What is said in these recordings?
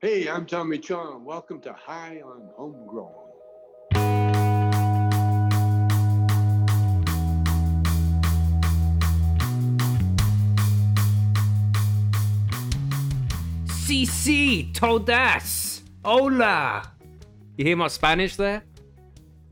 Hey, I'm Tommy Chong. Welcome to High on Homegrown. CC, todas, hola. You hear my Spanish there?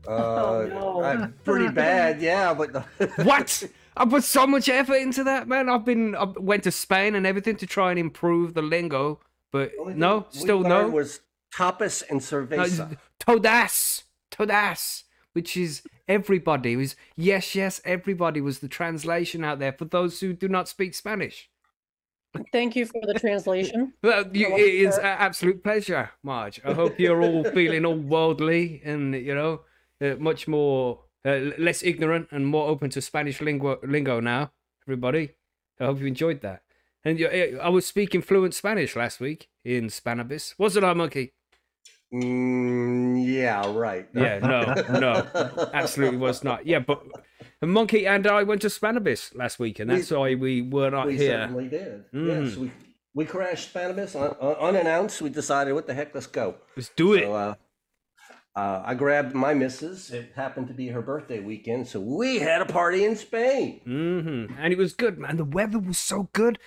Uh, no. I'm pretty bad, yeah, but What? I put so much effort into that, man. I've been, I went to Spain and everything to try and improve the lingo, but no, still learned no. Was tapas and No, cerveza. todas, todas, which is everybody. It was yes, yes, everybody was the translation out there for those who do not speak Spanish. Thank you for the translation. Well, you, it is an absolute pleasure, Marge. I hope you're all feeling all worldly and you know uh, much more uh, less ignorant and more open to Spanish lingo, lingo now. Everybody, I hope you enjoyed that. And uh, I was speaking fluent Spanish last week in Spannabis. Wasn't I, monkey? Mm, yeah, right. Yeah, no, no, absolutely was not. Yeah, but monkey and I went to Spannabis last week, and We- that's why we were not we here. We certainly did. Mm. Yes, we we crashed Spannabis un, un, unannounced. We decided, what the heck, let's go. Let's do it. So, uh, uh, I grabbed my missus. It happened to be her birthday weekend, so we had a party in Spain. hmm And it was good, man. The weather was so good.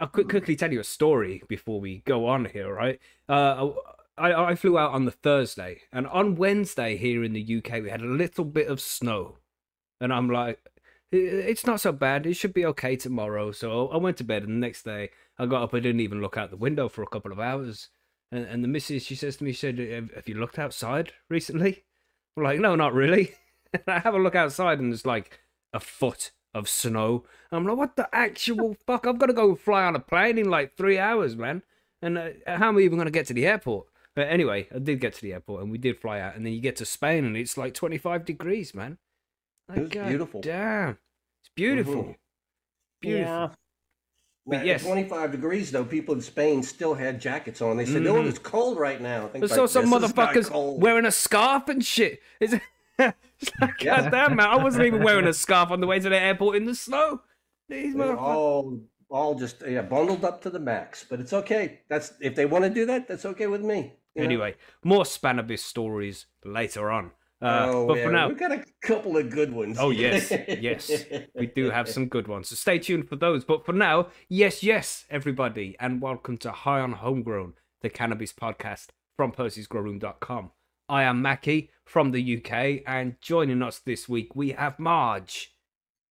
I'll quick, quickly tell you a story before we go on here, right? Uh, I, I flew out on the Thursday, and on Wednesday here in the UK, we had a little bit of snow. And I'm like, it's not so bad. It should be okay tomorrow. So I went to bed, and the next day, I got up. I didn't even look out the window for a couple of hours. And, and the missus, she says to me, she said, have, you looked outside recently? I'm like, no, not really. I have a look outside, and there's like a foot of snow. I'm like, what the actual fuck? I've got to go fly on a plane in like three hours, man. And uh, how am I even going to get to the airport? But anyway, I did get to the airport, and we did fly out. And then you get to Spain, and it's like 25 degrees, man. Like, It beautiful. Damn, it's beautiful. Mhm. Beautiful. Yeah. But Now, yes. 25 degrees, though, people in Spain still had jackets on. They said, "No, Mhm. it's cold right now." I Things saw like, some "This is not motherfuckers wearing a scarf and shit. Is it's Yeah. God damn, man. I wasn't even wearing a scarf on the way to the airport in the snow. These motherfuckers. all all just yeah bundled up to the max. But it's okay. That's if they want to do that, that's okay with me. you know? Anyway, more Spannabis stories later on. Uh, oh, but yeah, for now, we've got a couple of good ones. oh yes, yes, we do have some good ones. So stay tuned for those. But for now, yes, yes, everybody, and welcome to High on Homegrown, the cannabis podcast from Percy'sGrowroom.com. I am Macky from the UK, and joining us this week we have Marge.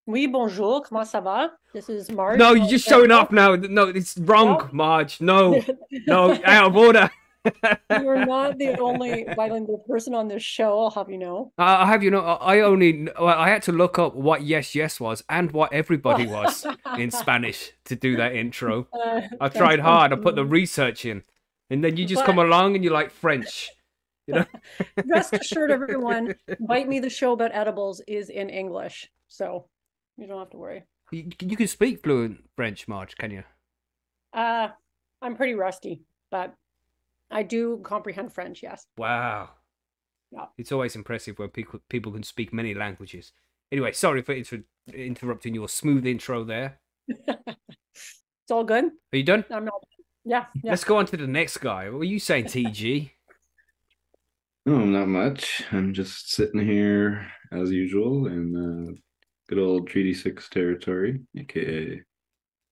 Oui, bonjour. Comment ça va? This is Marge. No, you're just showing up now. No, it's wrong, No. Marge. No, no, out of order. You're not the only bilingual person on this show, I'll have you know. Uh, I have you know, I only well, I had to look up what yes yes was and what everybody was in Spanish to do that intro. Uh, I tried hard. I put the research in, and then you just come along and you're like French. Rest assured, everyone, Bite Me the Show about edibles is in English. So you don't have to worry. You, you can speak fluent French, Marge, can you? Uh, I'm pretty rusty, but I do comprehend French, yes. Wow. Yeah. It's always impressive when people people can speak many languages. Anyway, sorry for inter- interrupting your smooth intro there. It's all good. Are you done? I'm not. Yeah, yeah. Let's go on to the next guy. What were you saying, TG? No, not much. I'm just sitting here as usual in uh, good old Treaty Six territory, aka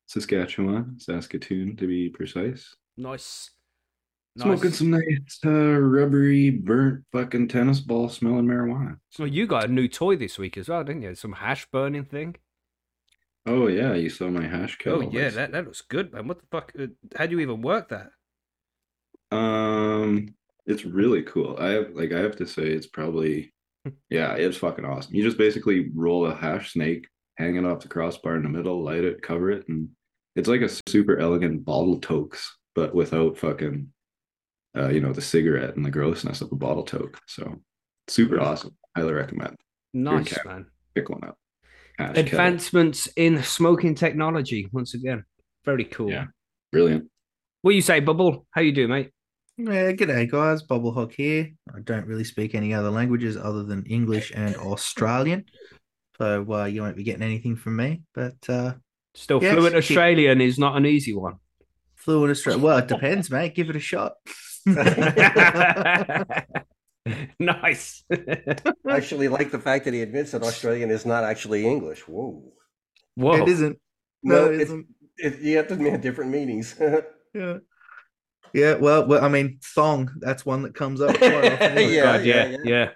Saskatchewan, Saskatoon to be precise. Nice. Smoking Nice. some nice, uh, rubbery, burnt fucking tennis ball smelling marijuana. So you got a new toy this week as well, didn't you? Some hash burning thing. Oh yeah, you saw my hash Oh yeah, that that looks good, man. What the fuck? Uh, how do you even work that? Um, it's really cool. I have like I have to say it's probably yeah, it's fucking awesome. You just basically roll a hash snake, hang it off the crossbar in the middle, light it, cover it, and it's like a super elegant bottle tokes, but without fucking uh, you know, the cigarette and the grossness of a bottle toke. So super awesome. Highly recommend. Nice, man. Pick one up. Hash kettle. Advancements in smoking technology once again. Very cool. Yeah. Brilliant. What you say, Bubble? How you doing, mate? Yeah, g'day guys, Bubble Hawk here. I don't really speak any other languages other than English and Australian, so uh, you won't be getting anything from me. But uh, Still Yes, fluent keep- Australian is not an easy one. Fluent Australian, Well, it depends, mate. Give it a shot. nice. I actually like the fact that he admits that Australian is not actually English. Whoa. Whoa. It isn't. No, No, it's, isn't. it, you have to mean different meanings. Yeah. Yeah, well, well, I mean, thong, that's one that comes up quite often. Yeah, God, yeah, yeah, yeah,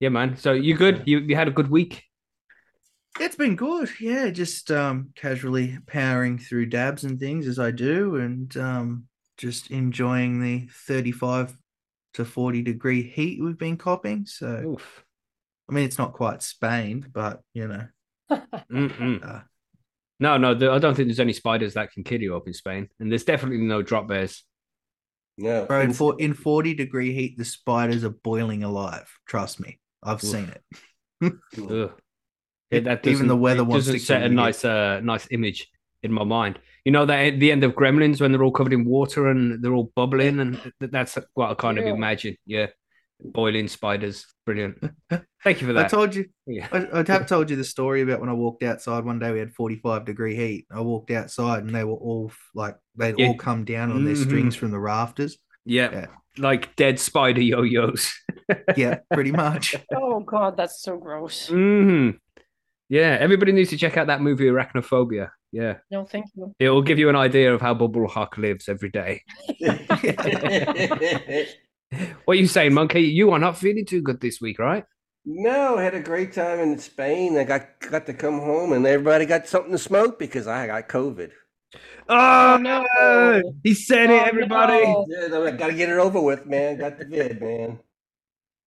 yeah. man. So you good? You you had a good week? It's been good. Yeah, just um casually powering through dabs and things as I do and um just enjoying the 35 to 40 degree heat we've been copping. So Oof. I mean it's not quite Spain, but you know. Uh, No, no. there- I don't think there's any spiders that can kill you up in Spain, and there's definitely no drop bears. Yeah, bro, in, in- for, in 40 degree heat, the spiders are boiling alive. Trust me. I've Oof. seen it. Ugh. Yeah, that Even the weather it wants doesn't to set a nice, uh, nice image in my mind. You know that at the end of Gremlins when they're all covered in water and they're all bubbling, and that's what I kind of imagine. Yeah, boiling spiders, brilliant. Thank you for that. I told you Yeah. I, I'd have told you the story about when I walked outside one day. We had 45 degree heat. I walked outside and they were all like, they'd Yeah. all come down on their Mhm. strings from the rafters. Yeah, Yeah. like dead spider yo-yos. Yeah, pretty much. Oh God, that's so gross. hmm Yeah, everybody needs to check out that movie Arachnophobia. Yeah, No, thank you. it will give you an idea of how Bubble Hawk lives every day. What are you saying, Monkey? You are not feeling too good this week, right? no, I had a great time in Spain. I got got to come home and everybody got something to smoke because I got COVID. Oh, no. He said Oh, it, everybody. no. Yeah, I got to get it over with, man. Got the vid, man.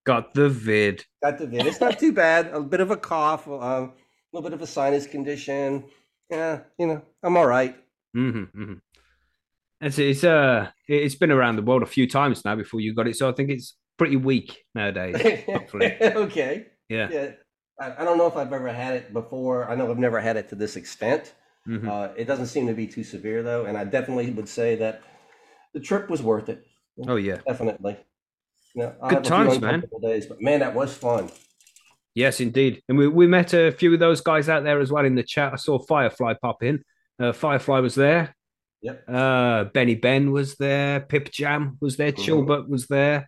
Got the vid. Got the vid. It's not too bad. A bit of a cough, um, a little bit of a sinus condition. Yeah, you know, I'm all right. hmm hmm It's it's uh it's been around the world a few times now before you got it, so I think it's pretty weak nowadays. Hopefully. okay. Yeah. Yeah. I, I don't know if I've ever had it before. I know I've never had it to this extent. Mhm. Uh, it doesn't seem to be too severe though, and I definitely would say that the trip was worth it. Oh yeah. Definitely. Yeah, Good have a few times, man. Days, but man, that was fun. Yes, indeed. And we, we met a few of those guys out there as well in the chat. I saw Firefly pop in. Uh, Firefly was there. Yep. Uh, Benny Ben was there. Pip Jam was there. Mhm. Chillbutt was there.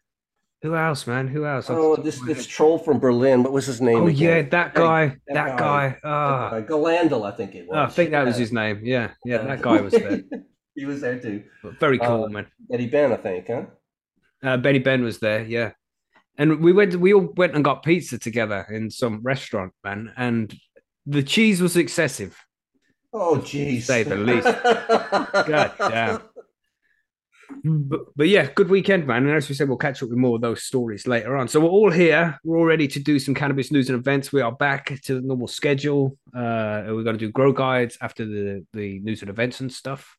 Who else, man? Who else? Oh, this this troll from Berlin. What was his name? Oh yeah, that guy. that That guy. guy. Galandel, I think it was. I think that was his name. Yeah, yeah, that guy was there. he was there too. But very cool, Uh, man. Eddie Ben, I think, huh? Uh, Benny Ben was there, yeah. And we went. We all went and got pizza together in some restaurant, man. And the cheese was excessive. Oh, jeez. say the least. God damn. But, but yeah, good weekend, man. And as we said, we'll catch up with more of those stories later on. So we're all here. We're all ready to do some cannabis news and events. We are back to the normal schedule. Uh, we're going to do grow guides after the the news and events and stuff.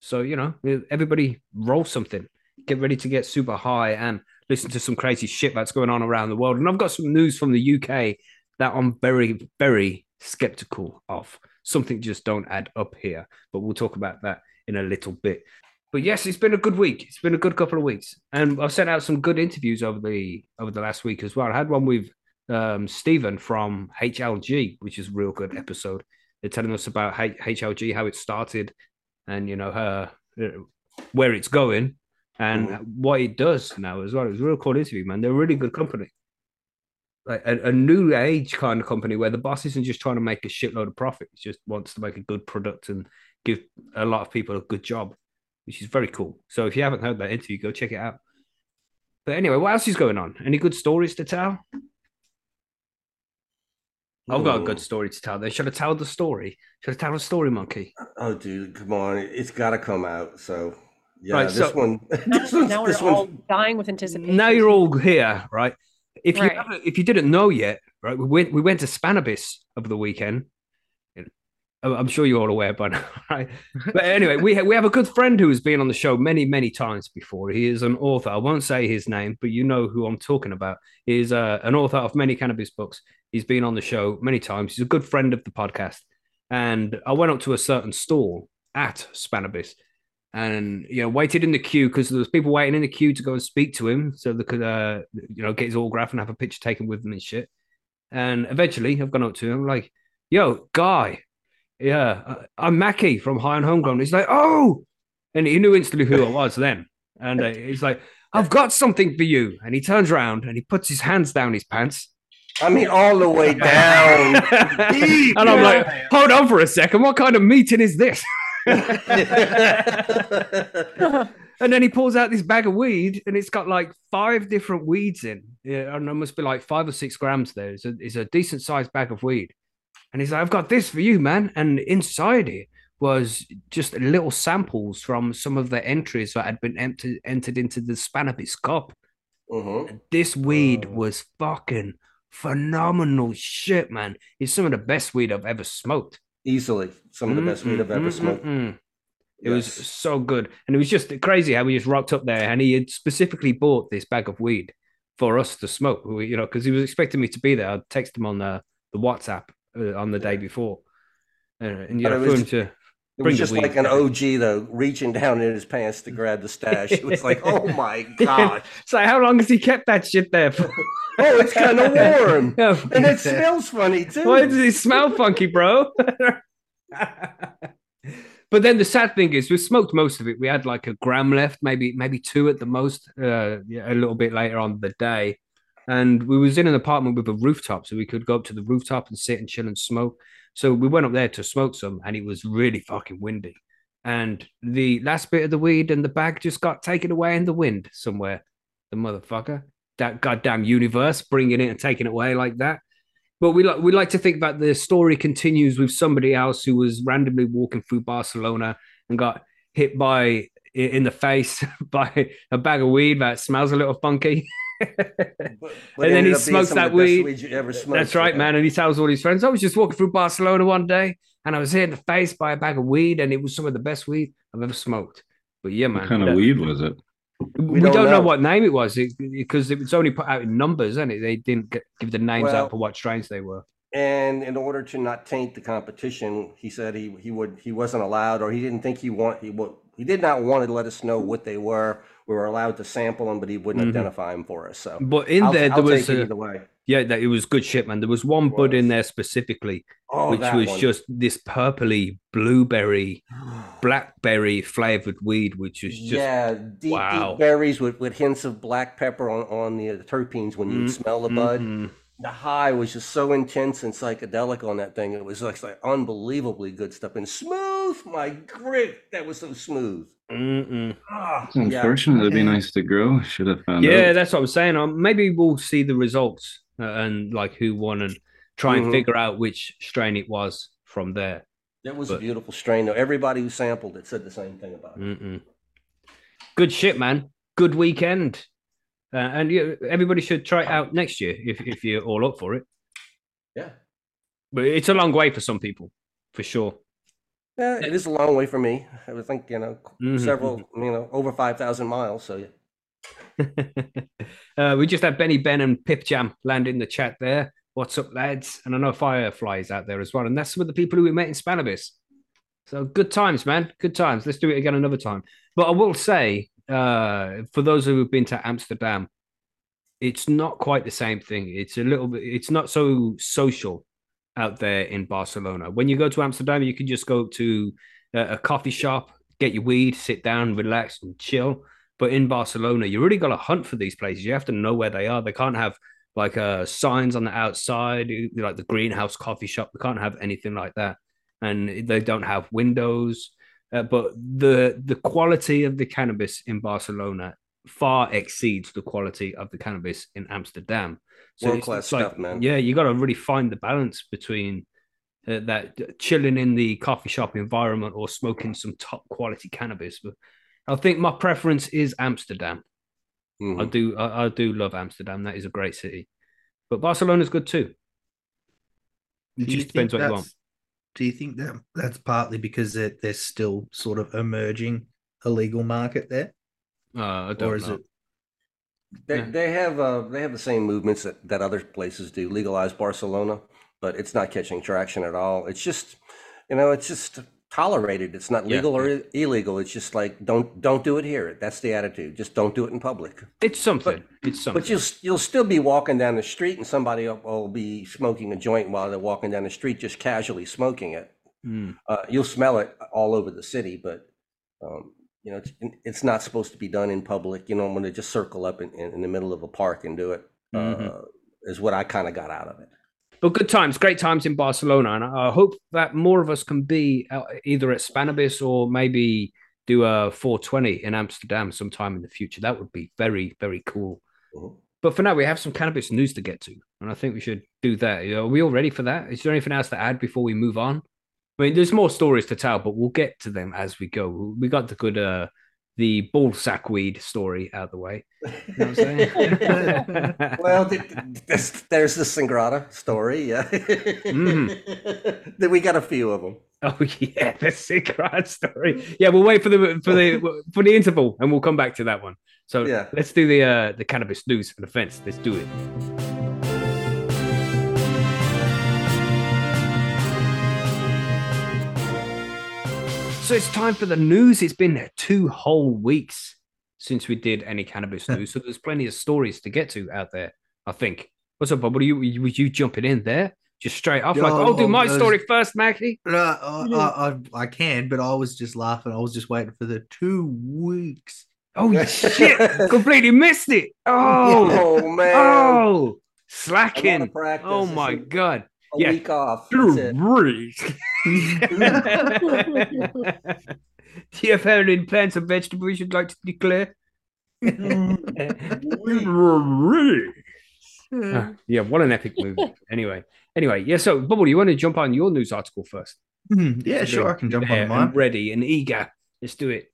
So you know, everybody roll something. Get ready to get super high and listen to some crazy shit that's going on around the world. And I've got some news from the UK that I'm very, very skeptical of. Something just don't add up here. But we'll talk about that in a little bit. But yes, it's been a good week. It's been a good couple of weeks, and I've sent out some good interviews over the over the last week as well. I had one with um, Stephen from HLG, which is a real good episode. They're telling us about H- HLG, how it started, and you know her where it's going, and what it does now as well. It was a real cool interview, man. They're a really good company, like a, a new age kind of company where the boss isn't just trying to make a shitload of profit; he just wants to make a good product and give a lot of people a good job which is very cool. So if you haven't heard that interview, go check it out. But anyway, what else is going on? Any good stories to tell? I've got a good story to tell. Then should I tell the story? Should I tell the story, monkey? Oh, dude, come on! It's got to come out. So, yeah, Right, this so- one. Now, This one's, now we're this all one's dying with anticipation. Now you're all here, right? If you haven't- if you didn't know yet, right? We went we went to Spannabis over the weekend. I'm sure you're all aware by now, right? But anyway, we ha- we have a good friend who has been on the show many many times before. He is an author. I won't say his name, but you know who I'm talking about. He is uh, an author of many cannabis books. He's been on the show many times. He's a good friend of the podcast. And I went up to a certain stall at Spannabis and you know waited in the queue because there was people waiting in the queue to go and speak to him so they could uh you know get his autograph and have a picture taken with him and shit. And eventually, I've gone up to him like, "Yo, guy, yeah, uh, I'm Macky from High on Homegrown. He's like, oh, and he knew instantly who I was then. And uh, he's like, I've got something for you. And he turns around and he puts his hands down his pants. I mean, all the way down. And I'm like, hold on for a second. What kind of meeting is this? and then he pulls out this bag of weed and it's got like five different weeds in. Yeah, and there must be like five or six grams there. It's a, it's a decent sized bag of weed. And he's like, I've got this for you, man. And inside it was just little samples from some of the entries that had been entered, entered into the span of Spannabis Cup. Mhm. This weed was fucking phenomenal shit, man. It's some of the best weed I've ever smoked. Easily some of the best weed I've ever Mm, mm, smoked. mm, mm. It was Yes. so good. And it was just crazy how we just rocked up there and he had specifically bought this bag of weed for us to smoke, We- you know, because he was expecting me to be there. I'd text him on the, the WhatsApp uh, on the day before. Uh, and, you But know, it for was- him to It bring was just like an OG though, reaching down in his pants to grab the stash. It was like, oh my god! So how long has he kept that shit there for? Oh, it's kind of warm, and it smells funny too. Why does it smell funky, bro? but then the sad thing is, we smoked most of it. We had like a gram left, maybe maybe two at the most. Uh, a little bit later on the day, and we was in an apartment with a rooftop, so we could go up to the rooftop and sit and chill and smoke. So we went up there to smoke some, and it was really fucking windy. And the last bit of the weed and the bag just got taken away in the wind somewhere. The motherfucker, that goddamn universe, bringing it and taking it away like that. But we like we like to think that the story continues with somebody else who was randomly walking through Barcelona and got hit by in the face by a bag of weed that smells a little funky. But- but And then he smokes that weed. weed you ever smoked. That's right, yeah. man. And he tells all his friends, oh, I was just walking through Barcelona one day and I was hit in the face by a bag of weed, and it was some of the best weed I've ever smoked. But yeah, man. What kind of weed was it? We, don't don't, know. know. what name it was because it was only put out in numbers, and? They didn't get, give the names Well- out for what strains they were. And in order to not taint the competition, he said he he would he wasn't allowed, or he didn't think he want he would he did not want to let us know what they were. We were allowed to sample them, but he wouldn't Mhm. identify them for us. So But in I'll, there, there I'll was a, either way. yeah, that it was good shit, man. There was one bud in there specifically, Oh, which was one. just this purpley blueberry, blackberry flavored weed, which was just yeah, deep, wow. deep berries with, with hints of black pepper on, on the terpenes when you Mm, smell the bud. mhm. The high was just so intense and psychedelic on that thing. It was like, like unbelievably good stuff and smooth. My grit, that was so smooth. Mm-mm. Ah, It's unfortunate. It'd be nice to grow. Should have found Yeah, out. that's what I'm saying. Um, maybe we'll see the results uh, and like who won and try and Mhm. figure out which strain it was from there. It was But- a beautiful strain, though. Everybody who sampled it said the same thing about it. Mm-mm. Good shit, man. Good weekend. Uh, and yeah, everybody should try it out next year if, if you're all up for it. Yeah. But it's a long way for some people, for sure. Yeah, it is a long way for me. I would think, you know, Mhm, several, you know, over 5,000 miles. So, yeah. uh, we just had Benny Ben and Pip Jam land in the chat there. What's up, lads? And I know Firefly is out there as well. And that's some of the people who we met in Spannabis. So good times, man. Good times. Let's do it again another time. But I will say, uh, for those who have been to Amsterdam, it's not quite the same thing. It's a little bit, it's not so social out there in Barcelona. When you go to Amsterdam, you can just go to a, coffee shop, get your weed, sit down, relax, and chill. But in Barcelona, you really got to hunt for these places. You have to know where they are. They can't have like uh, signs on the outside, like the greenhouse coffee shop. They can't have anything like that, and they don't have windows. Uh, but the the quality of the cannabis in Barcelona far exceeds the quality of the cannabis in Amsterdam. It's- World-class it's like- stuff, man. Yeah, you got to really find the balance between uh, that chilling in the coffee shop environment or smoking some top quality cannabis. But I think my preference is Amsterdam. I Mhm. do I, I do love Amsterdam. That is a great city. But Barcelona's good too. It Do you just depends think what you want. that's- Do you think that that's partly because they're, they're still sort of emerging a legal market there, Uh, I don't or is know. it? They, Yeah. they have uh, they have the same movements that, that other places do. Legalize Barcelona, but it's not catching traction at all. It's just, you know, it's just tolerated. It's not Yeah, legal or i- illegal. It's just like don't don't do it here. That's the attitude. Just don't do it in public. It's something. it's something. But you'll s- you'll still be walking down the street, and somebody will, will be smoking a joint while they're walking down the street, just casually smoking it. Mm. Uh, you'll smell it all over the city, but um, you know it's it's not supposed to be done in public. You know, I'm going to just circle up in, in, in the middle of a park and do it. Uh, Mhm. Is what I kind of got out of it. But good times, great times in Barcelona, and I hope that more of us can be either at Spannabis or maybe do a 420 in Amsterdam sometime in the future. That would be very, very cool. Mhm. But for now, we have some cannabis news to get to, and I think we should do that. Are we all ready for that? Is there anything else to add before we move on? I mean, there's more stories to tell, but we'll get to them as we go. We got the good, uh, the ball sack weed story out of the way. You know what I'm saying? Well, th- th- there's, there's the Sagrada story. Yeah, Mm. then we got a few of them. Oh yeah, the secret story. Yeah, we'll wait for the for the for the interval, and we'll come back to that one. So Yeah. let's do the uh the cannabis news and events. Let's do it. So it's time for the news. It's been two whole weeks since we did any cannabis news, so there's plenty of stories to get to out there. I think. What's up, Bob? What are you? Was you jumping in there just straight off? Like, I'll oh, do my was- story first, Macky. No, I, I, I, can, but I was just laughing. I was just waiting for the two weeks. Oh shit! Completely missed it. Oh, Oh man, oh, slacking. practice. Oh my god. A yeah. week off. That's it. Do you have any plants or vegetables you'd like to declare? Ah, yeah, what an epic movie. Anyway, anyway, yeah. So, Bubble, you want to jump on your news article first? Hmm, yeah, sure, I can jump on mine. and ready and eager. Let's do it.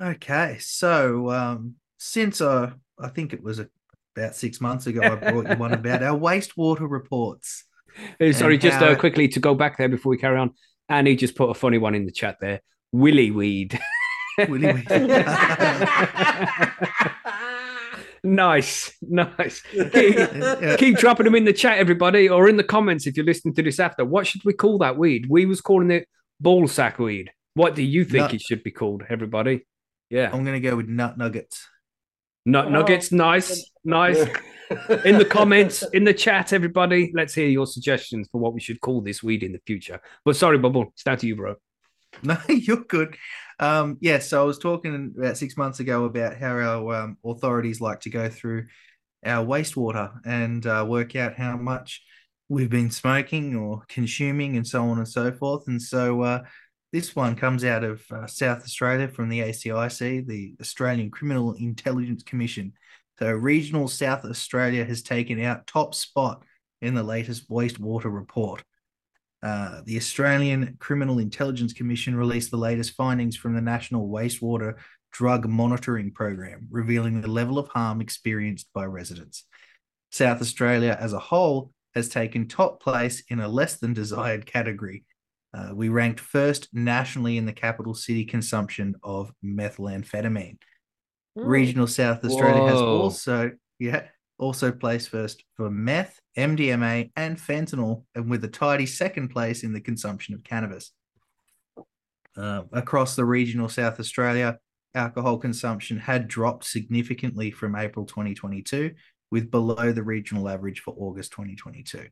Okay, so um, since uh, I think it was a, about six months ago, I brought you one about our wastewater reports. Uh, Sorry, And just how uh, quickly to go back there before we carry on. Annie just put a funny one in the chat there. Willy weed. Willy weed. nice, nice. Keep, Yeah. keep dropping them in the chat, everybody, or in the comments if you're listening to this after. What should we call that weed? We was calling it ball sack weed. What do you think Nut- it should be called, everybody? Yeah, I'm gonna go with nut nuggets. nut Oh, nuggets. Nice, nice. In the comments, in the chat, everybody. Let's hear your suggestions for what we should call this weed in the future. But sorry, Bubble, it's down to you, bro. No, you're good. Um, yeah, so I was talking about six months ago about how our um, authorities like to go through our wastewater and uh, work out how much we've been smoking or consuming and so on and so forth. And so uh, this one comes out of uh, South Australia from the ACIC, the Australian Criminal Intelligence Commission. So regional South Australia has taken out top spot in the latest wastewater report. Uh, the Australian Criminal Intelligence Commission released the latest findings from the National Wastewater Drug Monitoring Program, revealing the level of harm experienced by residents. South Australia as a whole has taken top place in a less than desired category. Uh, we ranked first nationally in the capital city consumption of methamphetamine. Regional South Australia has also, yeah, also placed first for meth, MDMA, and fentanyl, and with a tidy second place in the consumption of cannabis. Uh, across the regional South Australia, alcohol consumption had dropped significantly from April 2022, with below the regional average for August 2022.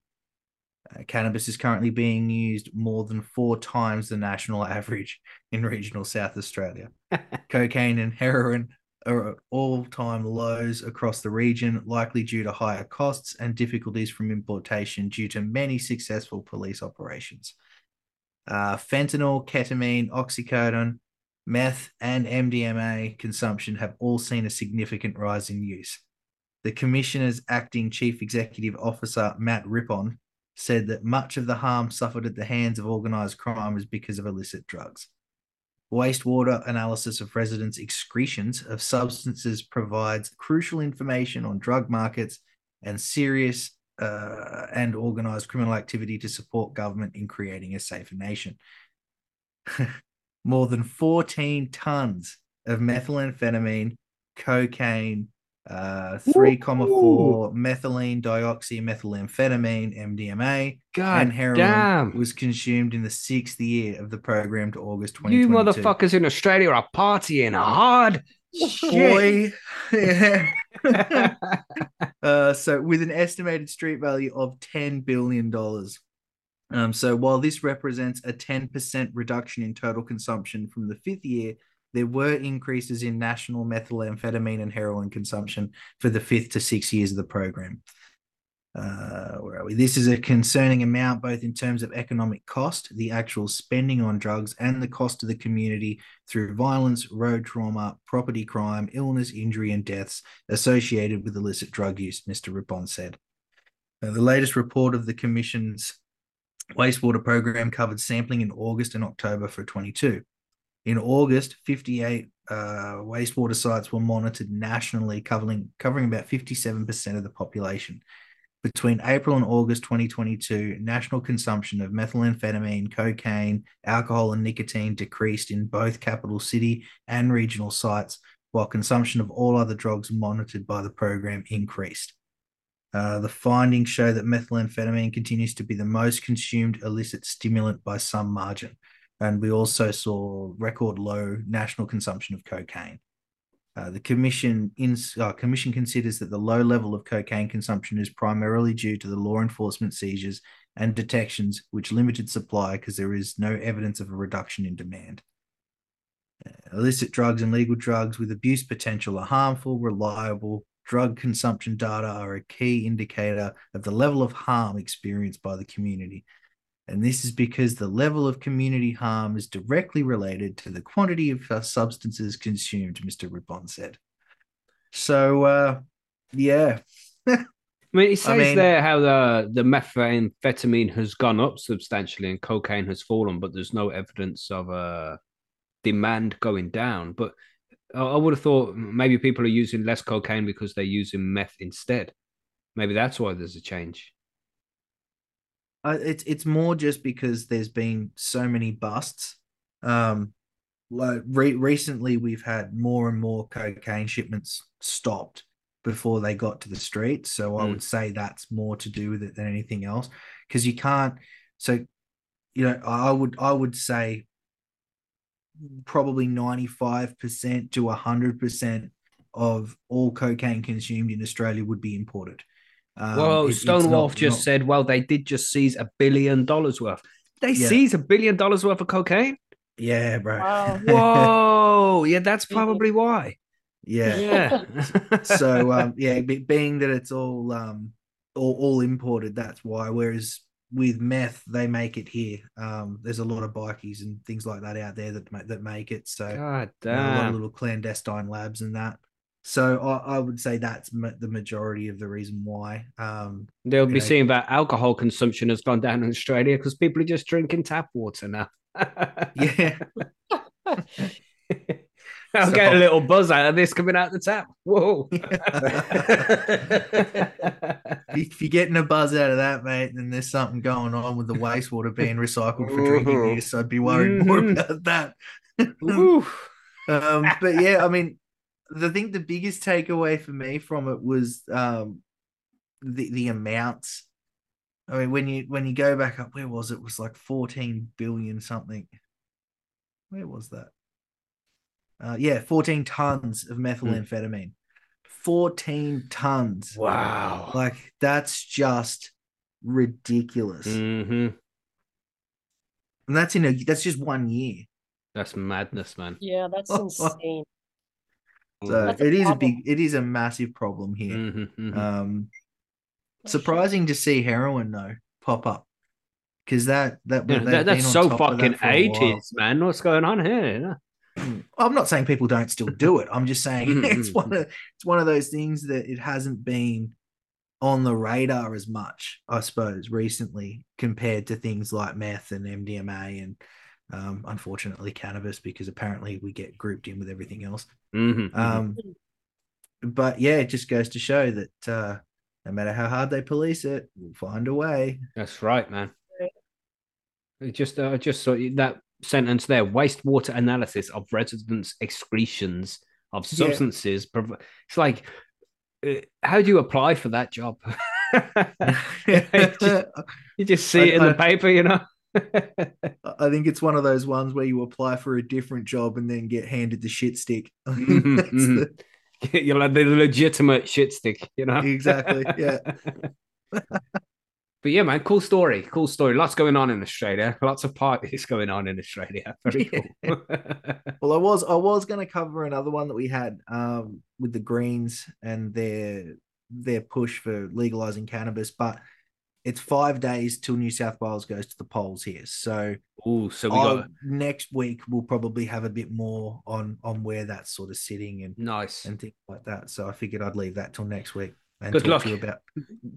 Uh, cannabis is currently being used more than four times the national average in regional South Australia. Cocaine and heroin are at all time lows across the region, likely due to higher costs and difficulties from importation due to many successful police operations. Uh, fentanyl, ketamine, oxycodone, meth, and MDMA consumption have all seen a significant rise in use. The Commissioner's acting chief executive officer, Matt Rippon, said that much of the harm suffered at the hands of organised crime is because of illicit drugs. Wastewater analysis of residents' excretions of substances provides crucial information on drug markets and serious uh, and organized criminal activity to support government in creating a safer nation. More than 14 tons of methamphetamine, cocaine, uh, 3,4 methylene dioxymethylamphetamine, MDMA, God and heroin damn. was consumed in the sixth year of the program to August You motherfuckers in Australia are partying hard. Shit. Boy. Yeah. uh, so with an estimated street value of $10 billion. Um, so while this represents a 10% reduction in total consumption from the fifth year, there were increases in national methamphetamine and heroin consumption for the fifth to sixth years of the program. Uh, where are we? This is a concerning amount, both in terms of economic cost, the actual spending on drugs, and the cost to the community through violence, road trauma, property crime, illness, injury, and deaths associated with illicit drug use, Mr. Rippon said. Uh, the latest report of the Commission's wastewater program covered sampling in August and October for 22. In August, 58 uh, wastewater sites were monitored nationally, covering, covering about 57% of the population. Between April and August 2022, national consumption of methamphetamine, cocaine, alcohol, and nicotine decreased in both capital city and regional sites, while consumption of all other drugs monitored by the program increased. Uh, the findings show that methamphetamine continues to be the most consumed illicit stimulant by some margin. And we also saw record low national consumption of cocaine. Uh, the commission in, uh, commission considers that the low level of cocaine consumption is primarily due to the law enforcement seizures and detections, which limited supply because there is no evidence of a reduction in demand. Uh, illicit drugs and legal drugs with abuse potential are harmful, reliable. Drug consumption data are a key indicator of the level of harm experienced by the community. And this is because the level of community harm is directly related to the quantity of uh, substances consumed, Mr. Rippon said. So, uh, yeah. I mean, it says mean- there how the the methamphetamine has gone up substantially and cocaine has fallen, but there's no evidence of uh, demand going down. But I, I would have thought maybe people are using less cocaine because they're using meth instead. Maybe that's why there's a change. Uh, it's it's more just because there's been so many busts. Um, like re- recently, we've had more and more cocaine shipments stopped before they got to the streets. So I Mm. would say that's more to do with it than anything else. Because you can't. So, you know, I would I would say probably ninety five percent to hundred percent of all cocaine consumed in Australia would be imported. Um, well, it- Stonewolf just not- said, well, they did just seize a billion dollars worth. They Yeah. seize a billion dollars worth of cocaine? Yeah, bro. Wow. Whoa. yeah, that's probably why. yeah. Yeah. so um yeah being that it's all um all, all imported that's why whereas with meth they make it here um there's a lot of bikies and things like that out there that ma- that make it so God you know, a lot of little clandestine labs and that so I, I would say that's ma- the majority of the reason why um They'll be know. seeing that alcohol consumption has gone down in Australia because people are just drinking tap water now. yeah I'll So- get a little buzz out of this coming out the tap. Whoa. if you're getting a buzz out of that mate then there's something going on with the wastewater being recycled for drinking use i'd be worried more Mhm. about that um, but yeah, I mean, the thing, the biggest takeaway for me from it was um, the the amounts. I mean, when you when you go back up, where was it? It was like fourteen billion something. Where was that? Uh, yeah, fourteen tons of methamphetamine. Fourteen tons. Wow. Like that's just ridiculous, hmm and that's in a that's just one year. That's madness, man. Yeah, that's insane. So That's a it is a big, it is a massive problem here. Mhm, mhm. Um, surprising to see heroin though pop up because that that, Yeah, that- that's been on so top of that fucking for a while. eighties, man. What's going on here? I'm not saying people don't still do it. I'm just saying Mm, it's mm, one of it's one of those things that it hasn't been on the radar as much, I suppose, recently compared to things like meth and MDMA and um, unfortunately cannabis because apparently we get grouped in with everything else. Mhm, mhm. Um, but yeah, it just goes to show that uh, no matter how hard they police it, we'll find a way. That's right, man. It just, uh, just saw that sentence there: wastewater analysis of residents' excretions of Yeah. substances. prov- It's like, uh, how do you apply for that job? you just see it in I- the paper, you know. I think it's one of those ones where you apply for a different job and then get handed the shit stick. Mhm, That's mhm. You're like the legitimate shit stick, you know. Exactly, yeah. But yeah, man, cool story. Cool story. Lots going on in Australia. Lots of parties going on in Australia. Very cool. Well, I was I was going to cover another one that we had um, with the Greens and their their push for legalizing cannabis, but it's five days till New South Wales goes to the polls here. So oh, so we I'll- got next week we'll probably have a bit more on on where that's sort of sitting and nice. and things like that. So I figured I'd leave that till next week and Good luck. about.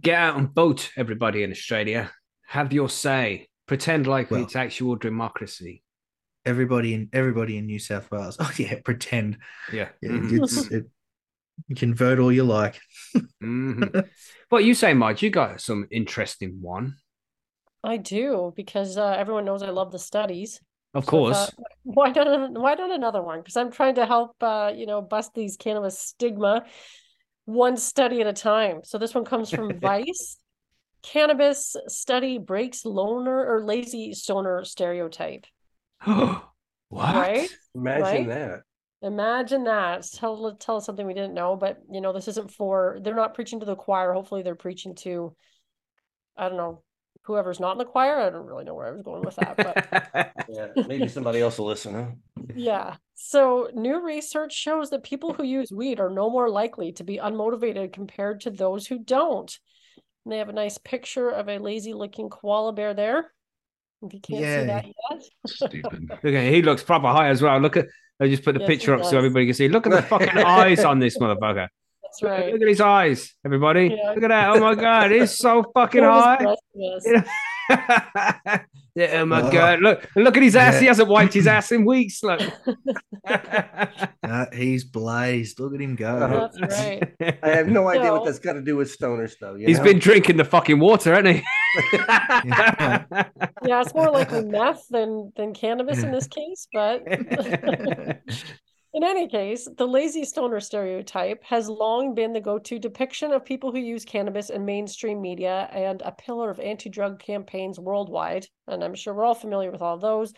Get out and vote, everybody in Australia. Have your say. Pretend like Well- it's actual democracy. Everybody in everybody in New South Wales. Oh yeah, pretend. Yeah. Yeah, Mhm. it's it, you can vote all you like. Mhm. What you say, Marge? You got some interesting one, I do because uh, everyone knows I love the studies. of So I course. thought, why not? Why not another one? Because I'm trying to help, uh, you know, bust these cannabis stigma, one study at a time. So this one comes from Vice. Cannabis study breaks loner or lazy stoner stereotype. what? Right? Imagine Right? that. Imagine that. Tell tell us something we didn't know, but you know, this isn't for. They're not preaching to the choir. Hopefully, they're preaching to, I don't know, whoever's not in the choir. I don't really know where I was going with that, but. Yeah, maybe somebody else will listen, huh? Yeah. So new research shows that people who use weed are no more likely to be unmotivated compared to those who don't. And they have a nice picture of a lazy looking koala bear there. If you can't see that yet. Stupid. Okay, he looks proper high as well. Look at I just put the Yes, picture up so everybody can see. Look at the fucking eyes on this motherfucker. That's Look, right. look at his eyes, everybody. Yeah. Look at that. Oh my god, he's so fucking So high. the rest of us. Yeah. yeah, oh my Oh. god. Look look at his ass. Yeah. He hasn't wiped his ass in weeks. Look. Uh, he's blazed. Look at him go. That's right. I have no idea what that's got to do with stoners, though. You He's know? been drinking the fucking water, hasn't he? Yeah, it's more likely meth than than cannabis in this case, but In any case, the lazy stoner stereotype has long been the go to depiction of people who use cannabis in mainstream media and a pillar of anti drug campaigns worldwide. And I'm sure we're all familiar with all those.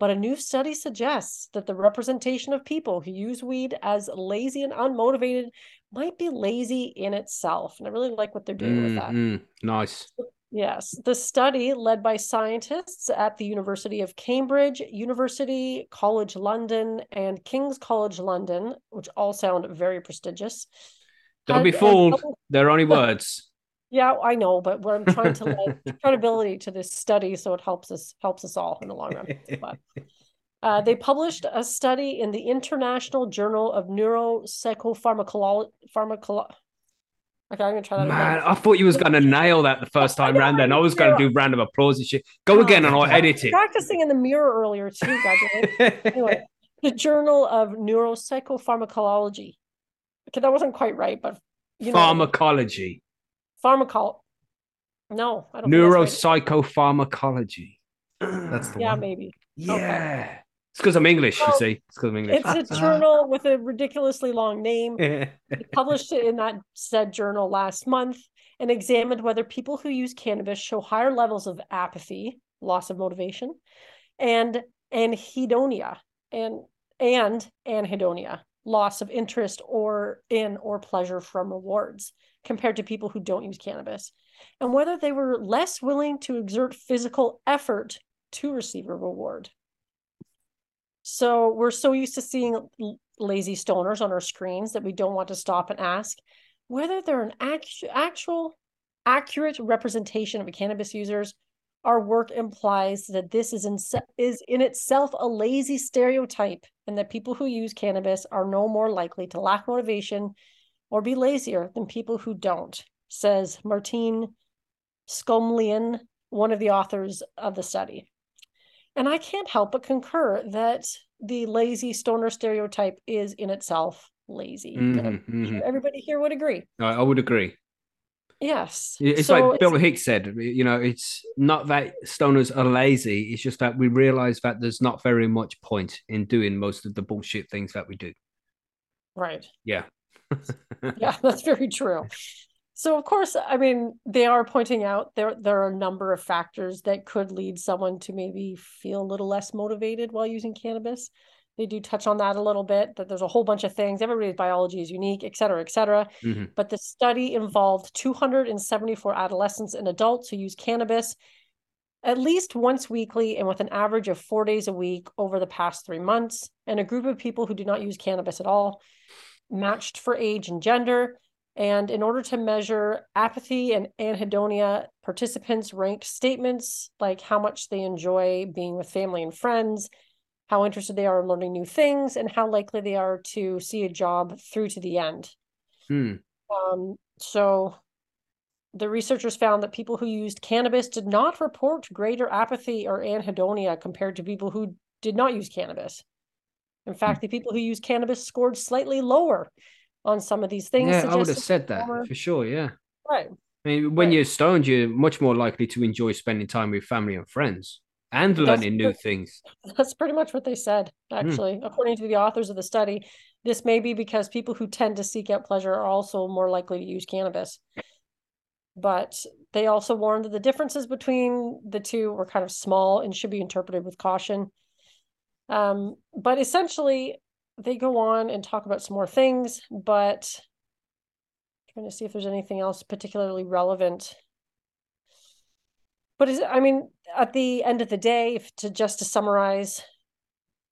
But a new study suggests that the representation of people who use weed as lazy and unmotivated might be lazy in itself. And I really like what they're doing with that. Mm, mm, nice. Yes, the study led by scientists at the University of Cambridge, University College London, and King's College London, which all sound very prestigious. Don't be fooled. They're only words. Yeah, I know, but what I'm trying to lend credibility to this study so it helps us helps us all in the long run. But uh, they published a study in the International Journal of Neuropsychopharmacology. Pharmacolo- okay, I'm gonna try that again. Man, I thought you was gonna nail that the first time round. Then I was gonna do random applause and shit. Go Oh, again, and I'll edit it. Practicing in the mirror earlier too. Anyway, the Journal of Neuropsychopharmacology. Okay, that wasn't quite right, but you know, Pharmacology, pharmacol. No, I don't. think that's right. neuropsychopharmacology. That's the Yeah, one. maybe. Yeah, it's because I'm English. You see, it's because I'm English. It's a journal with a ridiculously long name. Published it in that said journal last month and examined whether people who use cannabis show higher levels of apathy, loss of motivation, and anhedonia, and and anhedonia, loss of interest or in or pleasure from rewards, compared to people who don't use cannabis, and whether they were less willing to exert physical effort to receive a reward. So we're so used to seeing lazy stoners on our screens that we don't want to stop and ask whether they're an actu- actual accurate representation of cannabis users. Our work implies that this is in, se- is in itself a lazy stereotype and that people who use cannabis are no more likely to lack motivation or be lazier than people who don't, says Martine Skumlien, one of the authors of the study. And I can't help but concur that the lazy stoner stereotype is in itself lazy. Mhm, mhm. everybody here would agree. I, would agree. Yes. It's So like Bill Hicks said. You know, it's not that stoners are lazy. It's just that we realize that there's not very much point in doing most of the bullshit things that we do. right. Yeah. Yeah, that's very true. So of course, I mean, they are pointing out there there are a number of factors that could lead someone to maybe feel a little less motivated while using cannabis. They do touch on that a little bit, that there's a whole bunch of things. Everybody's biology is unique, et cetera, et cetera. Mhm. But the study involved 274 adolescents and adults who use cannabis at least once weekly and with an average of four days a week over the past three months, and a group of people who do not use cannabis at all, matched for age and gender. And in order to measure apathy and anhedonia, participants ranked statements like how much they enjoy being with family and friends, how interested they are in learning new things, and how likely they are to see a job through to the end. Hmm. Um, so the researchers found that people who used cannabis did not report greater apathy or anhedonia compared to people who did not use cannabis. In fact, the people who used cannabis scored slightly lower on some of these things. Yeah, I would have said that former- for sure. Yeah. Right. I mean, when Right. you're stoned, you're much more likely to enjoy spending time with family and friends and That's learning new things. That's pretty much what they said, actually, according to the authors of the study. This may be because people who tend to seek out pleasure are also more likely to use cannabis. But they also warned that the differences between the two were kind of small and should be interpreted with caution. Um, but essentially, they go on and talk about some more things, but trying to see if there's anything else particularly relevant. But is I mean, at the end of the day, if to just to summarize,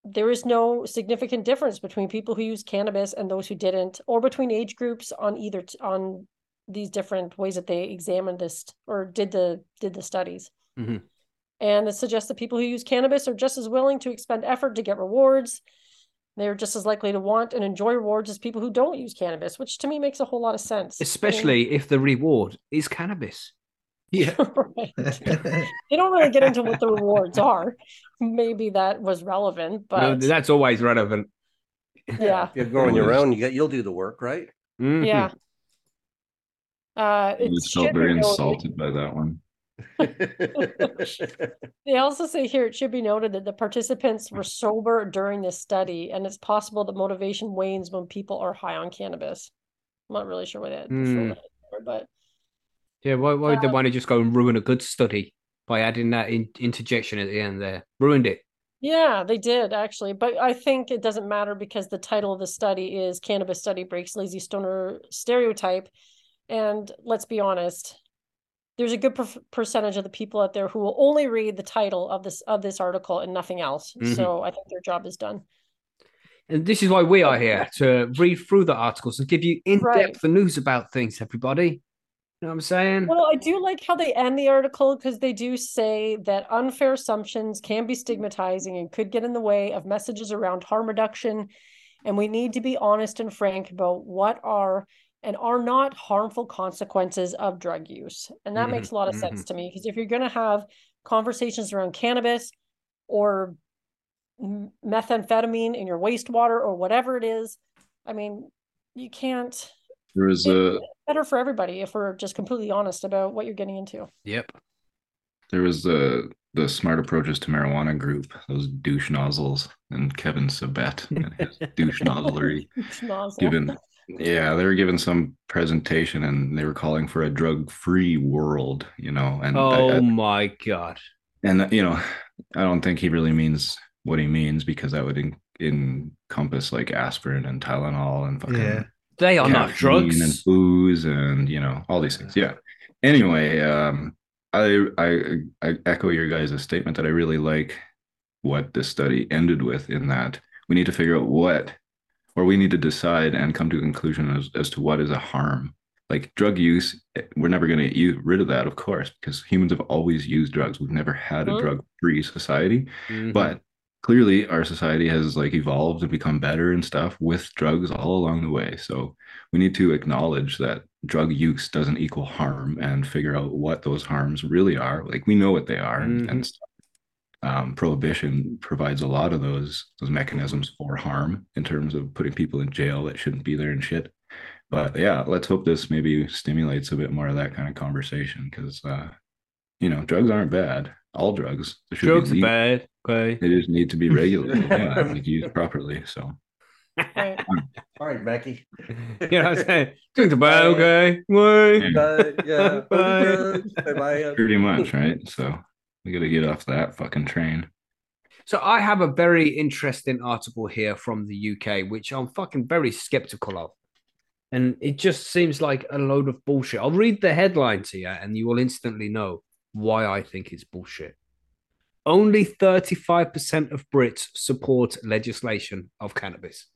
there is no significant difference between people who use cannabis and those who didn't, or between age groups on either on these different ways that they examined this or did the did the studies. Mhm. And it suggests that people who use cannabis are just as willing to expend effort to get rewards. They're just as likely to want and enjoy rewards as people who don't use cannabis, which to me makes a whole lot of sense. I mean, Especially if the reward is cannabis. Yeah. right. they don't really get into what the rewards are. Maybe that was relevant, No, but that's always relevant. yeah, If you're going your own, you get you'll do the work, right? Mhm. yeah. Uh, I it just felt very insulted by that one. They also say here it should be noted that the participants were sober during this study, and it's possible that motivation wanes when people are high on cannabis. I'm not really sure why that, Hmm. but Yeah, why, why would they Um, want to just go and ruin a good study by adding that in, interjection at the end there? Ruined it. Yeah, they did actually, but I think it doesn't matter because the title of the study is Cannabis Study Breaks Lazy Stoner Stereotype. And let's be honest, there's a good per- percentage of the people out there who will only read the title of this of this article and nothing else. Mhm. So I think their job is done. And this is why we are here to read through the articles and give you in depth Right. news about things, everybody. You know what I'm saying? Well, I do like how they end the article because they do say that unfair assumptions can be stigmatizing and could get in the way of messages around harm reduction. And we need to be honest and frank about what are and are not harmful consequences of drug use. And that Mhm, makes a lot of sense to me because if you're going to have conversations around cannabis or methamphetamine in your wastewater or whatever it is, I mean, you can't. There is it- a better for everybody if we're just completely honest about what you're getting into. Yep. there was the the smart approaches to marijuana group, those douche nozzles, and Kevin Sabet and his douche nozzlery. Nozzle. given yeah they were given some presentation and they were calling for a drug-free world you know and Oh I- my god. and you know i don't think he really means what he means because that would en- encompass like aspirin and tylenol and fucking Yeah. They are not drugs. and booze and you know all these things yeah anyway um i i i echo your guys' statement that i really like what this study ended with in that we need to figure out what or we need to decide and come to a conclusion as, as to what is a harm like drug use we're never going to get rid of that of course because humans have always used drugs we've never had a drug free society Mhm. but clearly our society has like evolved and become better and stuff with drugs all along the way so we need to acknowledge that drug use doesn't equal harm and figure out what those harms really are like we know what they are Mhm. and stuff. Um, prohibition provides a lot of those those mechanisms for harm in terms of putting people in jail that shouldn't be there and shit but yeah let's hope this maybe stimulates a bit more of that kind of conversation because uh you know drugs aren't bad all drugs they should be drugs are bad. Okay. They just need to be regulated, yeah, like used properly. So All right, Becky. You know what I'm saying? Drugs are bad. Okay. Wait. Yeah. Bye. Yeah. Bye. Bye. Bye. pretty much, right? So we got to get off that fucking train. So I have a very interesting article here from the UK, which I'm fucking very skeptical of. And it just seems like a load of bullshit. I'll read the headline to you, and you will instantly know why I think it's bullshit. Only 35% of Brits support legislation of cannabis.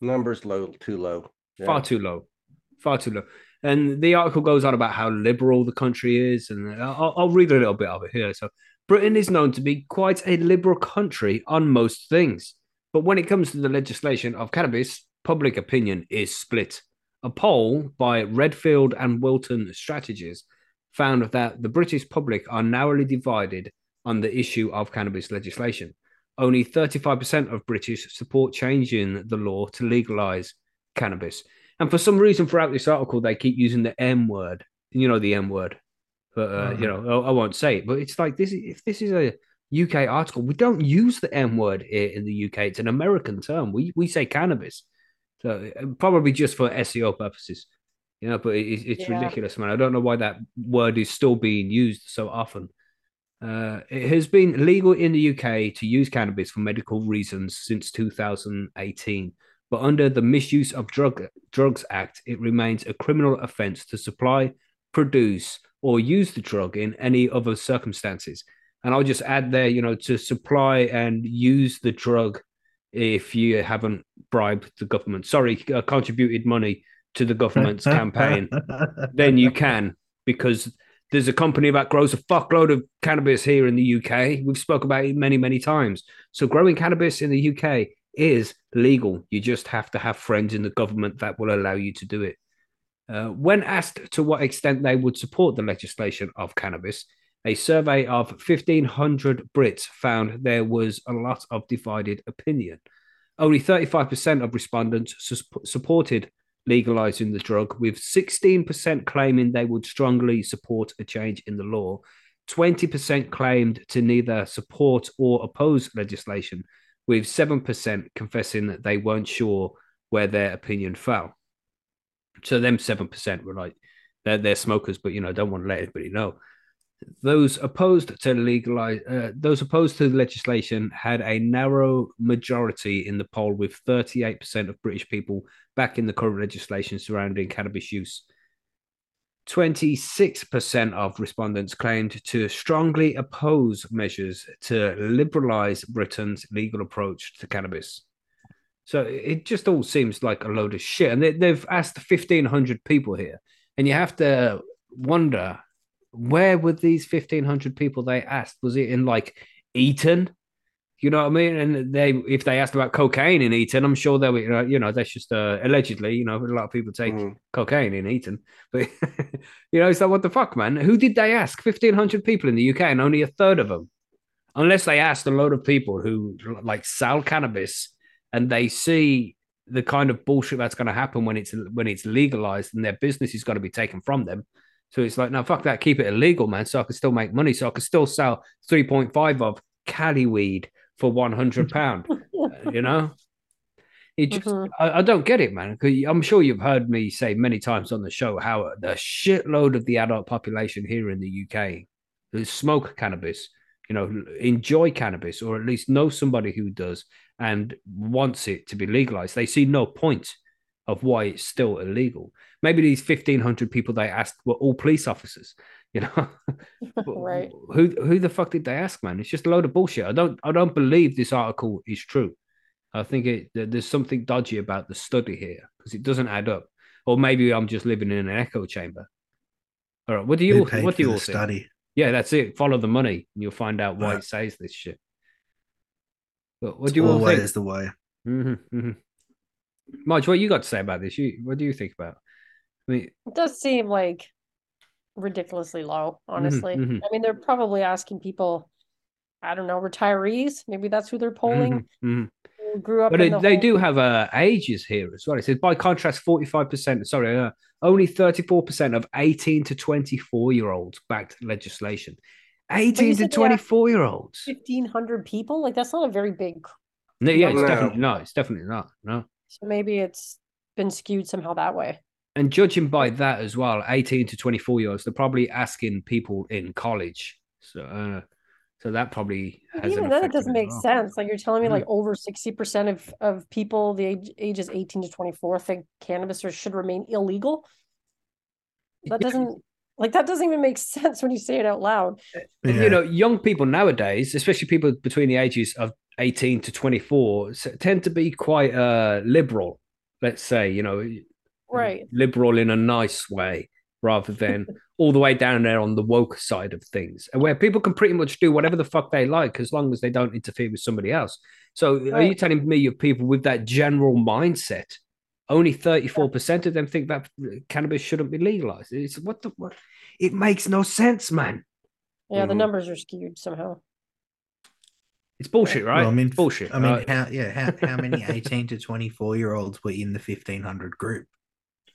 Numbers low, too low. Yeah. Far too low. Far too low. And the article goes on about how liberal the country is. And I'll, I'll read a little bit of it here. So, Britain is known to be quite a liberal country on most things. But when it comes to the legislation of cannabis, public opinion is split. A poll by Redfield and Wilton Strategies found that the British public are narrowly divided on the issue of cannabis legislation. Only 35% of British support changing the law to legalize cannabis. And for some reason, throughout this article, they keep using the M word. You know the M word, but uh, you know I, I won't say it. But it's like this: if this is a UK article, we don't use the M word here in the UK. It's an American term. We we say cannabis, so uh, probably just for SEO purposes. You know, but it, it's Yeah. ridiculous, man. I don't know why that word is still being used so often. Uh, it has been legal in the UK to use cannabis for medical reasons since 2018, but under the Misuse of Drug Drugs Act, it remains a criminal offence to supply, produce, or use the drug in any other circumstances. And I'll just add there, you know, to supply and use the drug if you haven't bribed the government. Sorry, uh, contributed money to the government's campaign then you can because there's a company that grows a fuckload of cannabis here in the UK. We've spoke about it many, many times. So growing cannabis in the UK is legal. You just have to have friends in the government that will allow you to do it. Uh, when asked to what extent they would support the legislation of cannabis, a survey of 1,500 Brits found there was a lot of divided opinion. Only 35% of respondents sus- supported legalizing the drug, with 16% claiming they would strongly support a change in the law. 20% claimed to neither support or oppose legislation, with 7% confessing that they weren't sure where their opinion fell. So, them 7% were like, they're, they're smokers, but you know, don't want to let anybody know. Those opposed to legalize, uh, those opposed to the legislation had a narrow majority in the poll, with 38% of British people backing the current legislation surrounding cannabis use. 26% of respondents claimed to strongly oppose measures to liberalize Britain's legal approach to cannabis. So it just all seems like a load of shit. And they, they've asked 1,500 people here. And you have to wonder where were these 1,500 people they asked? Was it in like Eton? You know what I mean? And they, if they asked about cocaine in Eton, I'm sure they were, you know, you know that's just uh, allegedly, you know, a lot of people take Mhm. cocaine in Eton. But, you know, it's like, what the fuck, man? Who did they ask? 1,500 people in the UK and only a third of them. Unless they asked a load of people who like sell cannabis and they see the kind of bullshit that's going to happen when it's when it's legalized and their business is going to be taken from them. So it's like, no, fuck that, keep it illegal, man. So I can still make money. So I can still sell 3.5 of Cali weed for 100 pound, you know? It just, Mhm. I, I don't get it, man. I'm sure you've heard me say many times on the show how the shitload of the adult population here in the UK who smoke cannabis, you know, enjoy cannabis, or at least know somebody who does and wants it to be legalized. They see no point of why it's still illegal. Maybe these 1,500 people they asked were all police officers, you know? Right. Who who the fuck did they ask, man? It's just a load of bullshit. I don't I don't believe this article is true. I think it there's something dodgy about the study here because it doesn't add up. Or maybe I'm just living in an echo chamber. All right, what do you all, what do you all the think? study? Yeah, that's it. Follow the money, and you'll find out why Right. it says this shit. But what do you all Always think? the way. hmm hmm Marge, what you got to say about this? You what do you think about? I mean, It does seem like ridiculously low, honestly. mhm. I mean, they're probably asking people, I don't know, retirees. Maybe that's who they're polling. mhm, mhm. Who grew up But in it, the they whole- do have uh, ages here as well. It says, by contrast, 45%, sorry, uh, only 34% of 18 to 24 year olds backed legislation. 18 to said they asked 24 year olds. 1,500 people. Like, that's not a very big. No, yeah, it's No. definitely not. It's definitely not. No. So maybe it's been skewed somehow that way. And judging by that as well, 18 to 24 year olds, they're probably asking people in college. So, uh, So that probably has Even then, it doesn't make well. sense. Like you're telling me, like over sixty percent of of people the age ages eighteen to twenty four think cannabis or should remain illegal. That doesn't like that doesn't even make sense when you say it out loud. Yeah. you know, young people nowadays, especially people between the ages of 18 to 24, tend to be quite uh, liberal, let's say, you know, Right. liberal in a nice way rather than all the way down there on the woke side of things, and where people can pretty much do whatever the fuck they like as long as they don't interfere with somebody else. So, are you telling me of people with that general mindset? Only 34% of them think that cannabis shouldn't be legalized. It's what the what? It makes no sense, man. Yeah, the Mhm. numbers are skewed somehow. It's bullshit, right? Well, I mean, It's bullshit. I mean, right? how yeah, how, how many 18 to 24 year olds were in the 1500 group?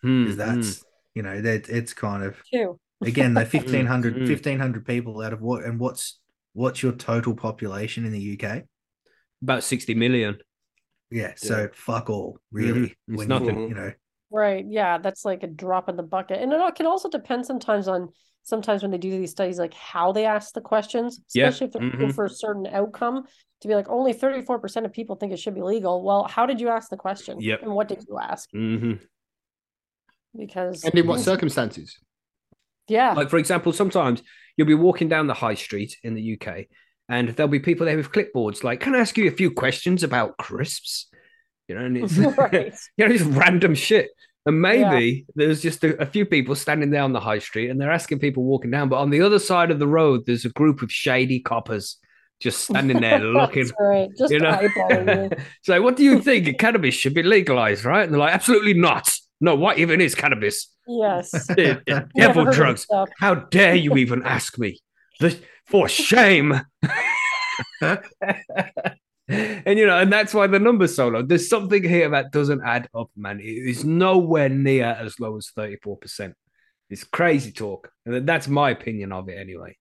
Hmm, Because hmm. that's, you know, that it's kind of, Too. again, the 1500, mm. 1500 people out of what, and what's, what's your total population in the UK? about 60 million. Yeah. So fuck all, really. Mhm. It's when nothing. You, you know, Right. Yeah, that's like a drop in the bucket. And it can also depend sometimes on sometimes when they do these studies, like how they ask the questions, Yeah, especially if they're looking mhm. for a certain outcome. To be like, only 34% of people think it should be legal. Well, how did you ask the question? Yep. And what did you ask? hmm Because And in what circumstances? yeah. Like, for example, sometimes you'll be walking down the high street in the UK and there'll be people there with clipboards like, Can I ask you a few questions about crisps? You know, and it's, right. you know, just random shit. And maybe there's just a, a few people standing there on the high street and they're asking people walking down, but on the other side of the road, there's a group of shady coppers just standing there looking. Right. Just you know, you. so what do you think? cannabis should be legalized, right? And they're like, absolutely not. No, what even is cannabis? Yes. The- the Never devil drugs. How dare you even ask me? The, for shame. and you know, and that's why the number's so low. There's something here that doesn't add up, man. It is nowhere near as low as 34%. It's crazy talk. And that's my opinion of it anyway.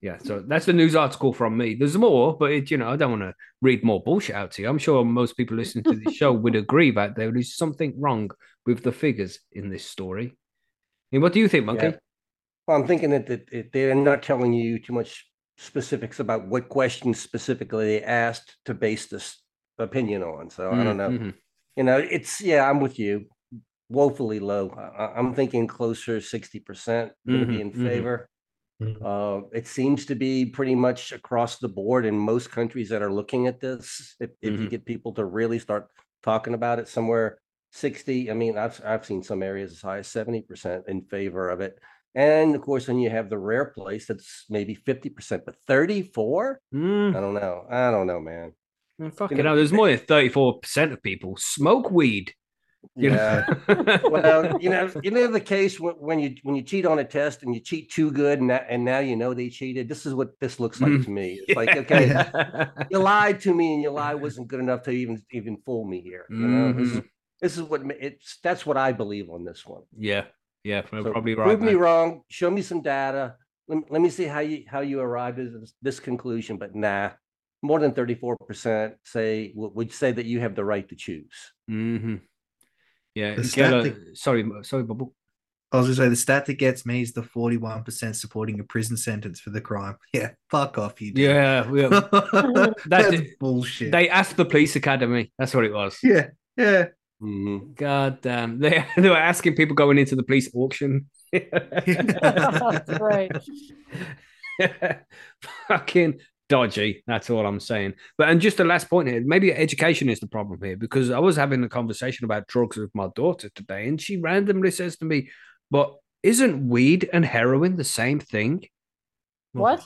Yeah, so that's the news article from me. There's more, but it, you know, I don't want to read more bullshit out to you. I'm sure most people listening to the show would agree that there is something wrong with the figures in this story. And what do you think, Monkey? Yeah. Well, I'm thinking that, that that they're not telling you too much specifics about what questions specifically they asked to base this opinion on. So I don't know. Mhm. You know, it's yeah, I'm with you. Woefully low. I, I- I'm thinking closer sixty percent going to be Mhm, in mhm. favor. Mhm. Uh, it seems to be pretty much across the board in most countries that are looking at this. If, if you Mhm. get people to really start talking about it, somewhere sixty. I mean, I've I've seen some areas as high as seventy percent in favor of it. And of course, then you have the rare place that's maybe fifty percent, but thirty-four. Mm. I don't know. I don't know, man. Well, Fucking you know, hell, there's more than 34% of people smoke weed. You Yeah. well, you know, you know the case when, when you when you cheat on a test and you cheat too good, and that, and now you know they cheated. This is what this looks like Mm. to me. It's like, okay, you lied to me, and your lie wasn't good enough to even even fool me here. You know, this is this is what it's. That's what I believe on this one. yeah, yeah, So probably right. Prove me wrong. Show me some data. Let, me- let me see how you how you arrived at this, this conclusion. But nah, more than thirty four percent say would would say that you have the right to choose. Mhm. Yeah, The get a- that- sorry, sorry, Bubble. I was gonna say the stat that gets me is the 41% supporting a prison sentence for the crime. Yeah, fuck off, you. dude. Yeah, we- That's it. bullshit. they asked the police academy. That's what it was. yeah, yeah. Mhm. God damn, they they were asking people going into the police auction. That's right. Fucking dodgy. That's all I'm saying. But and just the last point here, maybe education is the problem here because I was having a conversation about drugs with my daughter today, and she randomly says to me, "But isn't weed and heroin the same thing?" What?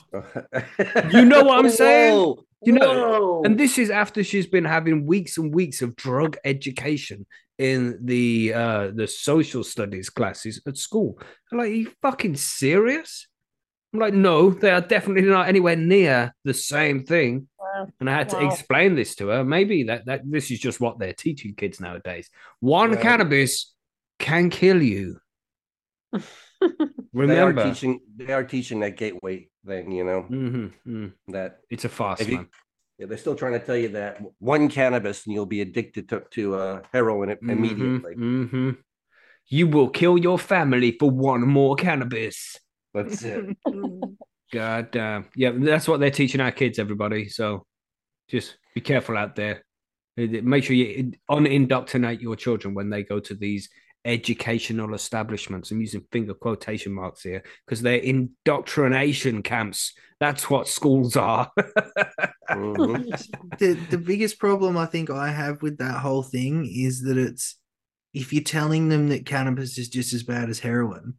You know what I'm saying? Whoa, You know, whoa. And this is after she's been having weeks and weeks of drug education in the uh the social studies classes at school. I'm like, are you fucking serious? I'm like, no, they are definitely not anywhere near the same thing. Wow. And I had to explain this to her. Maybe that, that this is just what they're teaching kids nowadays. One cannabis can kill you. they Remember, are teaching. They are teaching that gateway thing. You know Mhm, mm. that it's a fast If you- man. yeah, they're still trying to tell you that one cannabis and you'll be addicted to to uh, heroin Mhm, immediately. mhm. You will kill your family for one more cannabis. That's it. God damn. Yeah, that's what they're teaching our kids, everybody. So just be careful out there. Make sure you unindoctrinate your children when they go to these educational establishments. I'm using finger quotation marks here because they're indoctrination camps. That's what schools are. Mhm. the the biggest problem I think I have with that whole thing is that it's if you're telling them that cannabis is just as bad as heroin,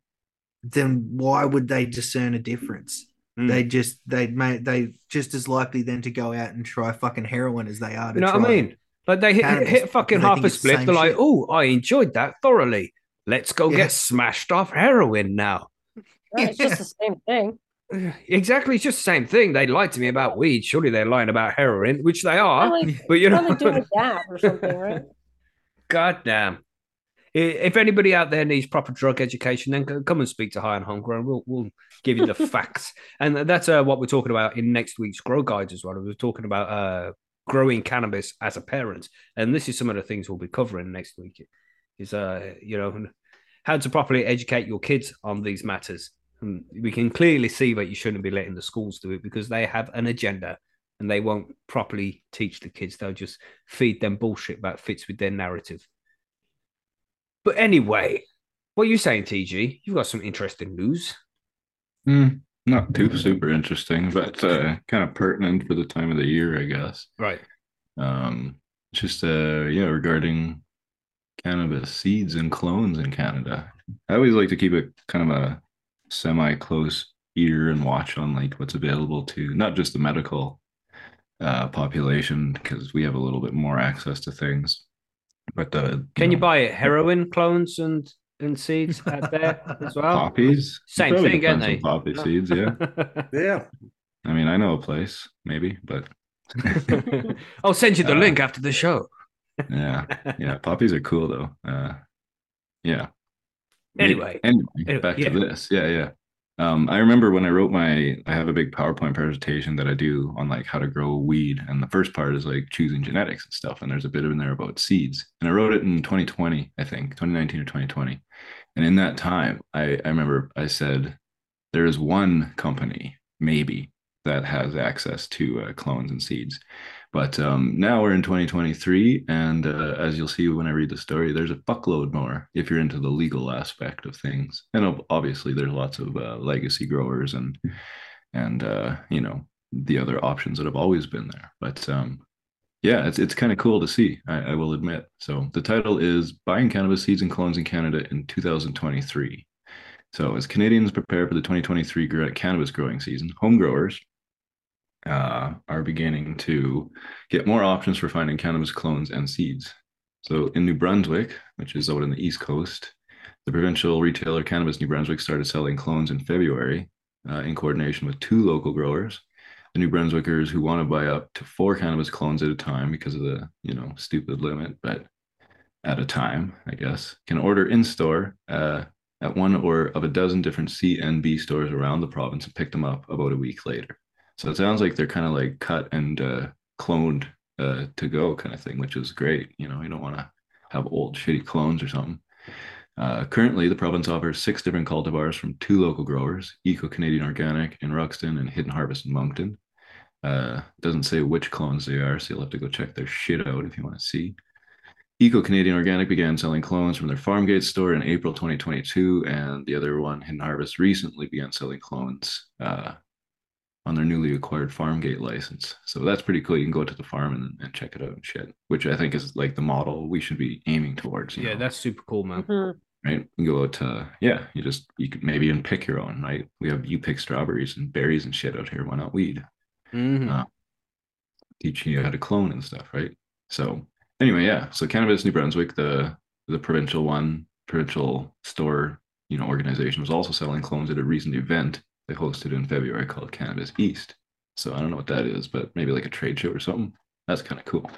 then why would they discern a difference? Mm. They just they may they just as likely then to go out and try fucking heroin as they are to You know try. what I mean? Like they hit, Cannabis, hit fucking half a it's the split. They're like, oh, I enjoyed that thoroughly. Let's go Yeah. get smashed off heroin now. Right, It's just the same thing. Exactly. It's just the same thing. They lied to me about weed. Surely they're lying about heroin, which they are. Probably, But you know, probably doing a or something, right? God damn. If anybody out there needs proper drug education, then come and speak to High on Homegrown. We'll we'll give you the facts, and that's uh, what we're talking about in next week's Grow Guides as well. We're talking about uh, growing cannabis as a parent, and this is some of the things we'll be covering next week. Is uh you know how to properly educate your kids on these matters. And we can clearly see that you shouldn't be letting the schools do it because they have an agenda and they won't properly teach the kids. They'll just feed them bullshit that fits with their narrative. But anyway, what are you saying, TG? You've got some interesting news. Hmm, not too super interesting, but uh, kind of pertinent for the time of the year, I guess. Right. Um, just uh, yeah, regarding cannabis seeds and clones in Canada. I always like to keep it kind of a semi-close ear and watch on like what's available to not just the medical uh population because we have a little bit more access to things. But uh, Can you know, buy it? Heroin clones and, and seeds out there as well? poppies? You Same probably thing, can ain't find they? some Poppy seeds, yeah. Yeah. I mean, I know a place, maybe, but I'll send you the Uh, link after the show. yeah, yeah, poppies are cool though. Uh, yeah. Anyway. anyway, Anyway, back yeah. to this. Yeah, yeah. Um, I remember when I wrote my, I have a big PowerPoint presentation that I do on like how to grow weed, and the first part is like choosing genetics and stuff, and there's a bit in there about seeds, and I wrote it in 2020, I think, 2019 or 2020, and in that time, I I remember I said there is one company maybe that has access to uh, clones and seeds. But um, now we're in 2023, and uh, as you'll see when I read the story, there's a fuckload more if you're into the legal aspect of things. And obviously, there's lots of uh, legacy growers and and uh, you know the other options that have always been there. But um, yeah, it's it's kind of cool to see. I, I will admit. So the title is "Buying Cannabis Seeds and Clones in Canada in 2023." So as Canadians prepare for the 2023 cannabis growing season, home growers uh, are beginning to get more options for finding cannabis clones and seeds. So in New Brunswick, which is out on the East Coast, the provincial retailer Cannabis New Brunswick started selling clones in February uh, in coordination with two local growers. The New Brunswickers who want to buy up to four cannabis clones at a time because of the you know stupid limit, but at a time, I guess, can order in store uh, at one or of a dozen different C and B stores around the province and pick them up about a week later. So it sounds like they're kind of like cut and uh, cloned uh, to go kind of thing, which is great. You know, you don't want to have old shitty clones or something. Uh, currently, the province offers six different cultivars from two local growers Eco Canadian Organic in Rexton and Hidden Harvest in Moncton. Uh, doesn't say which clones they are, so you'll have to go check their shit out if you want to see. Eco Canadian Organic began selling clones from their Farmgate store in April 2022, and the other one, Hidden Harvest, recently began selling clones uh, on their newly acquired farm gate license. So that's pretty cool. You can go to the farm and, and check it out and shit, which I think is like the model we should be aiming towards. Yeah, know, that's super cool, man. Mhm. right. You go out to, yeah, you just, you could maybe even pick your own, right? We have, you pick strawberries and berries and shit out here. Why not weed? Mhm. Uh, teaching you how to clone and stuff, right? So anyway, yeah. So Cannabis New Brunswick, the the provincial one, provincial store, you know, organization was also selling clones at a recent event they hosted in February called Cannabis East. So I don't know what that is, but maybe like a trade show or something. That's kind of cool.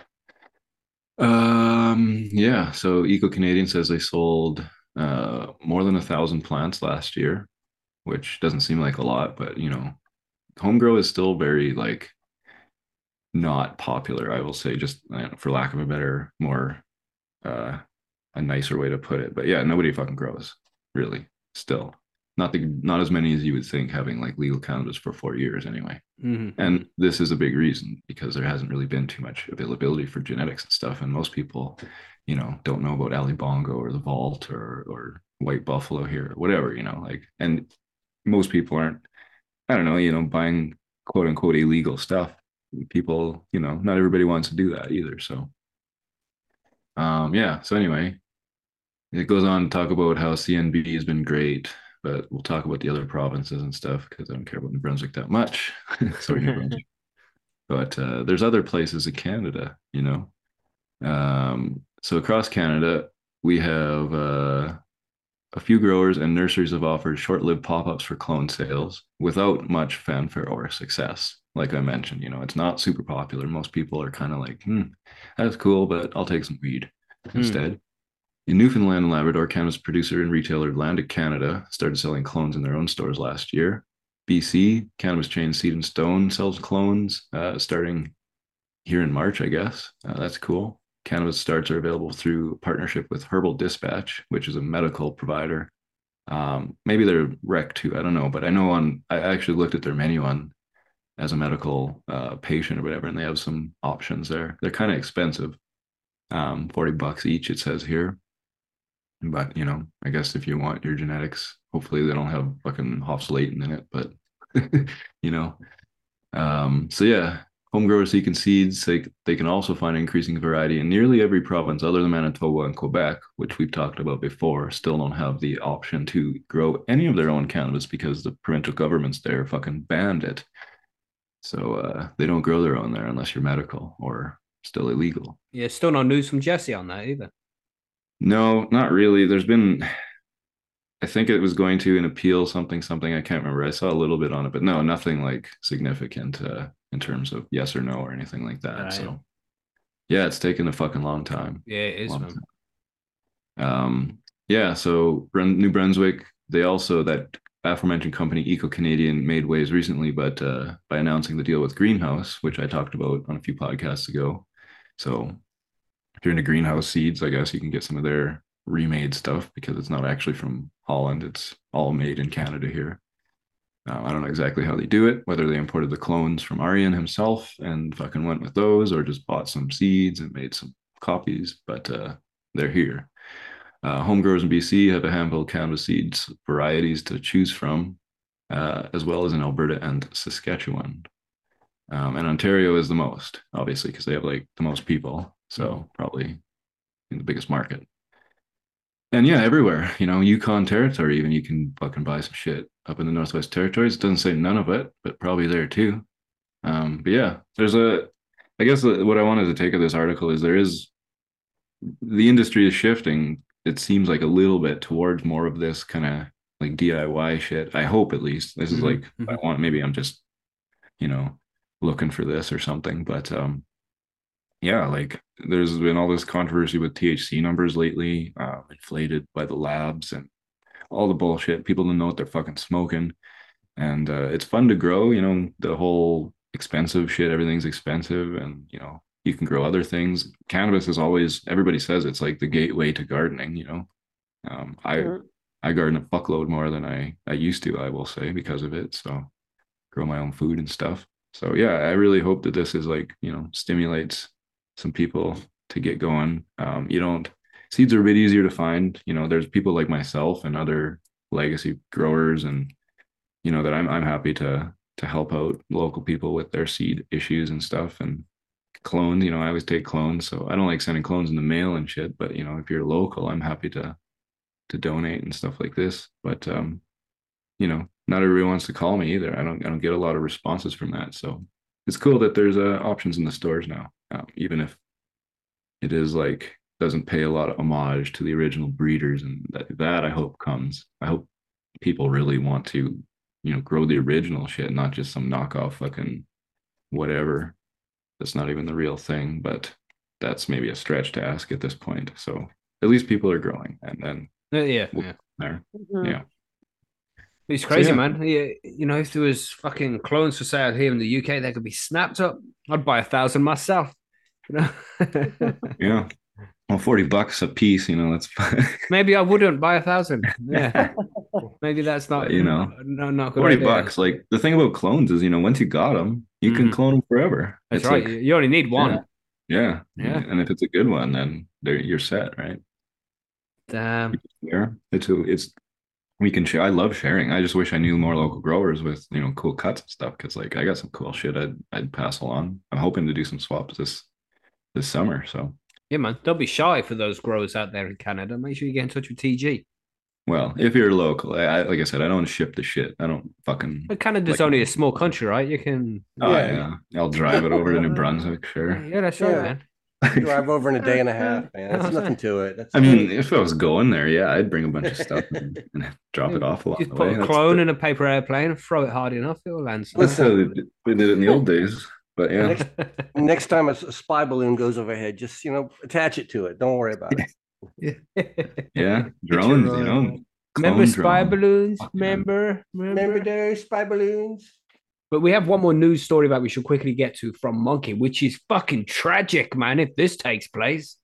Um, yeah. So Eco Canadian says they sold uh more than a thousand plants last year, which doesn't seem like a lot, but you know, home grow is still very like not popular i will say just know, for lack of a better more uh a nicer way to put it but yeah nobody fucking grows really still not the not as many as you would think having like legal cannabis for four years anyway. Mhm. And this is a big reason because there hasn't really been too much availability for genetics and stuff. And most people, you know, don't know about Ali Bongo or the Vault or or White Buffalo here or whatever, you know, like and most people aren't, I don't know, you know, buying quote unquote illegal stuff. People, you know, not everybody wants to do that either. So um yeah, so anyway, it goes on to talk about how CNB has been great, but we'll talk about the other provinces and stuff because I don't care about New Brunswick that much. Sorry, New Brunswick. But uh, there's other places in Canada, you know. Um, so across Canada, we have uh, a few growers and nurseries have offered short-lived pop-ups for clone sales without much fanfare or success. Like I mentioned, you know, it's not super popular. Most people are kind of like, hmm, that's cool, but I'll take some weed Hmm. instead. In Newfoundland and Labrador, cannabis producer and retailer Atlantic Canada started selling clones in their own stores last year. BC, cannabis chain Seed and Stone sells clones uh, starting here in March, I guess. Uh, that's cool. Cannabis starts are available through partnership with Herbal Dispatch, which is a medical provider. Um, maybe they're rec too. I don't know, but I know on I actually looked at their menu on as a medical uh, patient or whatever, and they have some options there. They're kind of expensive, um, forty bucks each. It says here, but you know, I guess if you want your genetics, hopefully they don't have fucking hops latent in it, but you know, um, so yeah, home growers seeking seeds, they, they can also find increasing variety in nearly every province other than Manitoba and Quebec, which we've talked about before, still don't have the option to grow any of their own cannabis because the provincial governments there fucking banned it. So uh, they don't grow their own there unless you're medical or still illegal. Yeah, still no news from Jesse on that either. No, not really. There's been, I think it was going to an appeal something something. I can't remember. I saw a little bit on it, but no, nothing like significant uh, in terms of yes or no or anything like that. Right. So yeah, it's taken a fucking long time. Yeah, it is, Um, yeah, so New Brunswick, they also that aforementioned company Eco Canadian made waves recently, but uh, by announcing the deal with Greenhouse, which I talked about on a few podcasts ago. So if you're into Greenhouse seeds, I guess you can get some of their remade stuff because it's not actually from Holland; it's all made in Canada here. Uh, I don't know exactly how they do it, whether they imported the clones from Arjan himself and fucking went with those, or just bought some seeds and made some copies, but uh, they're here. Uh, home growers in BC have a handful of cannabis seeds varieties to choose from, uh, as well as in Alberta and Saskatchewan. Um, and Ontario is the most, obviously, because they have like the most people. So probably in the biggest market. And yeah, everywhere, you know, Yukon territory, even you can fucking buy some shit up in the Northwest Territories. It doesn't say none of it, but probably there too. Um, but yeah, there's a, I guess what I wanted to take of this article is there is, the industry is shifting. It seems like a little bit towards more of this kind of like DIY shit. I hope at least. This is Mhm, like, I mhm. want, maybe I'm just, you know, looking for this or something, but, um, yeah, like there's been all this controversy with THC numbers lately, uh, inflated by the labs and all the bullshit. People don't know what they're fucking smoking, and uh, it's fun to grow. You know, the whole expensive shit. Everything's expensive, and you know you can grow other things. Cannabis is always everybody says it's like the gateway to gardening. You know, um, I Mhm. I garden a fuckload more than I I used to. I will say because of it. So grow my own food and stuff. So yeah, I really hope that this is like you know stimulates some people to get going. Um, you don't seeds are a bit easier to find. You know, there's people like myself and other legacy growers, and you know that I'm I'm happy to to help out local people with their seed issues and stuff. And clones, you know, I always take clones, so I don't like sending clones in the mail and shit. But you know, if you're local, I'm happy to to donate and stuff like this. But um, you know, not everybody wants to call me either. I don't I don't get a lot of responses from that. So it's cool that there's uh, options in the stores now, um, even if it is like doesn't pay a lot of homage to the original breeders, and that, that I hope comes. I hope people really want to, you know, grow the original shit, not just some knockoff fucking whatever. That's not even the real thing, but that's maybe a stretch to ask at this point. So at least people are growing, and then Yeah, yeah. Well, yeah. there, Mhm. yeah. It's crazy, yeah. man. Yeah, you know, if there was fucking clones for sale here in the UK, they could be snapped up. I'd buy a thousand myself. You know? Yeah. Well, 40 bucks a piece, you know, that's Maybe I wouldn't buy a thousand. Yeah, maybe that's not You know, no, not good 40 idea. bucks. Like the thing about clones is, you know, once you got them, you can Mhm. clone them forever. That's It's right. like- you only need one. yeah. Yeah. And if it's a good one, then there you're set, right? Damn. Yeah. It's a, it's we can share. I love sharing. I just wish I knew more local growers with you know cool cuts and stuff because like I got some cool shit I'd I'd pass along. I'm hoping to do some swaps this this summer. So Yeah, man. Don't be shy for those growers out there in Canada. Make sure you get in touch with TG. well, if you're local, I, I like I said, I don't ship the shit. I don't fucking. But Canada's Like- only a small country, right? You can. Oh Yeah. yeah, I'll drive it over to New Brunswick. Sure. Yeah, that's right, Yeah. man. Drive over in a day and a half, man. That's There's I nothing to it. That's I mean, if I was going there, yeah, I'd bring a bunch of stuff and, and drop it Yeah, off along Just the put way. a clone the- in a paper airplane, throw it hard enough, it'll land. That's how they did they did it in the old days. But yeah, Next- next time a spy balloon goes overhead, just you know, attach it to it. Don't worry about it. yeah, your drones. You know, Remember spy drone. balloons? Fuck. Remember? Remember Remember? those spy balloons? But we have one more news story that we should quickly get to from Monkey, which is fucking tragic, man. If this takes place,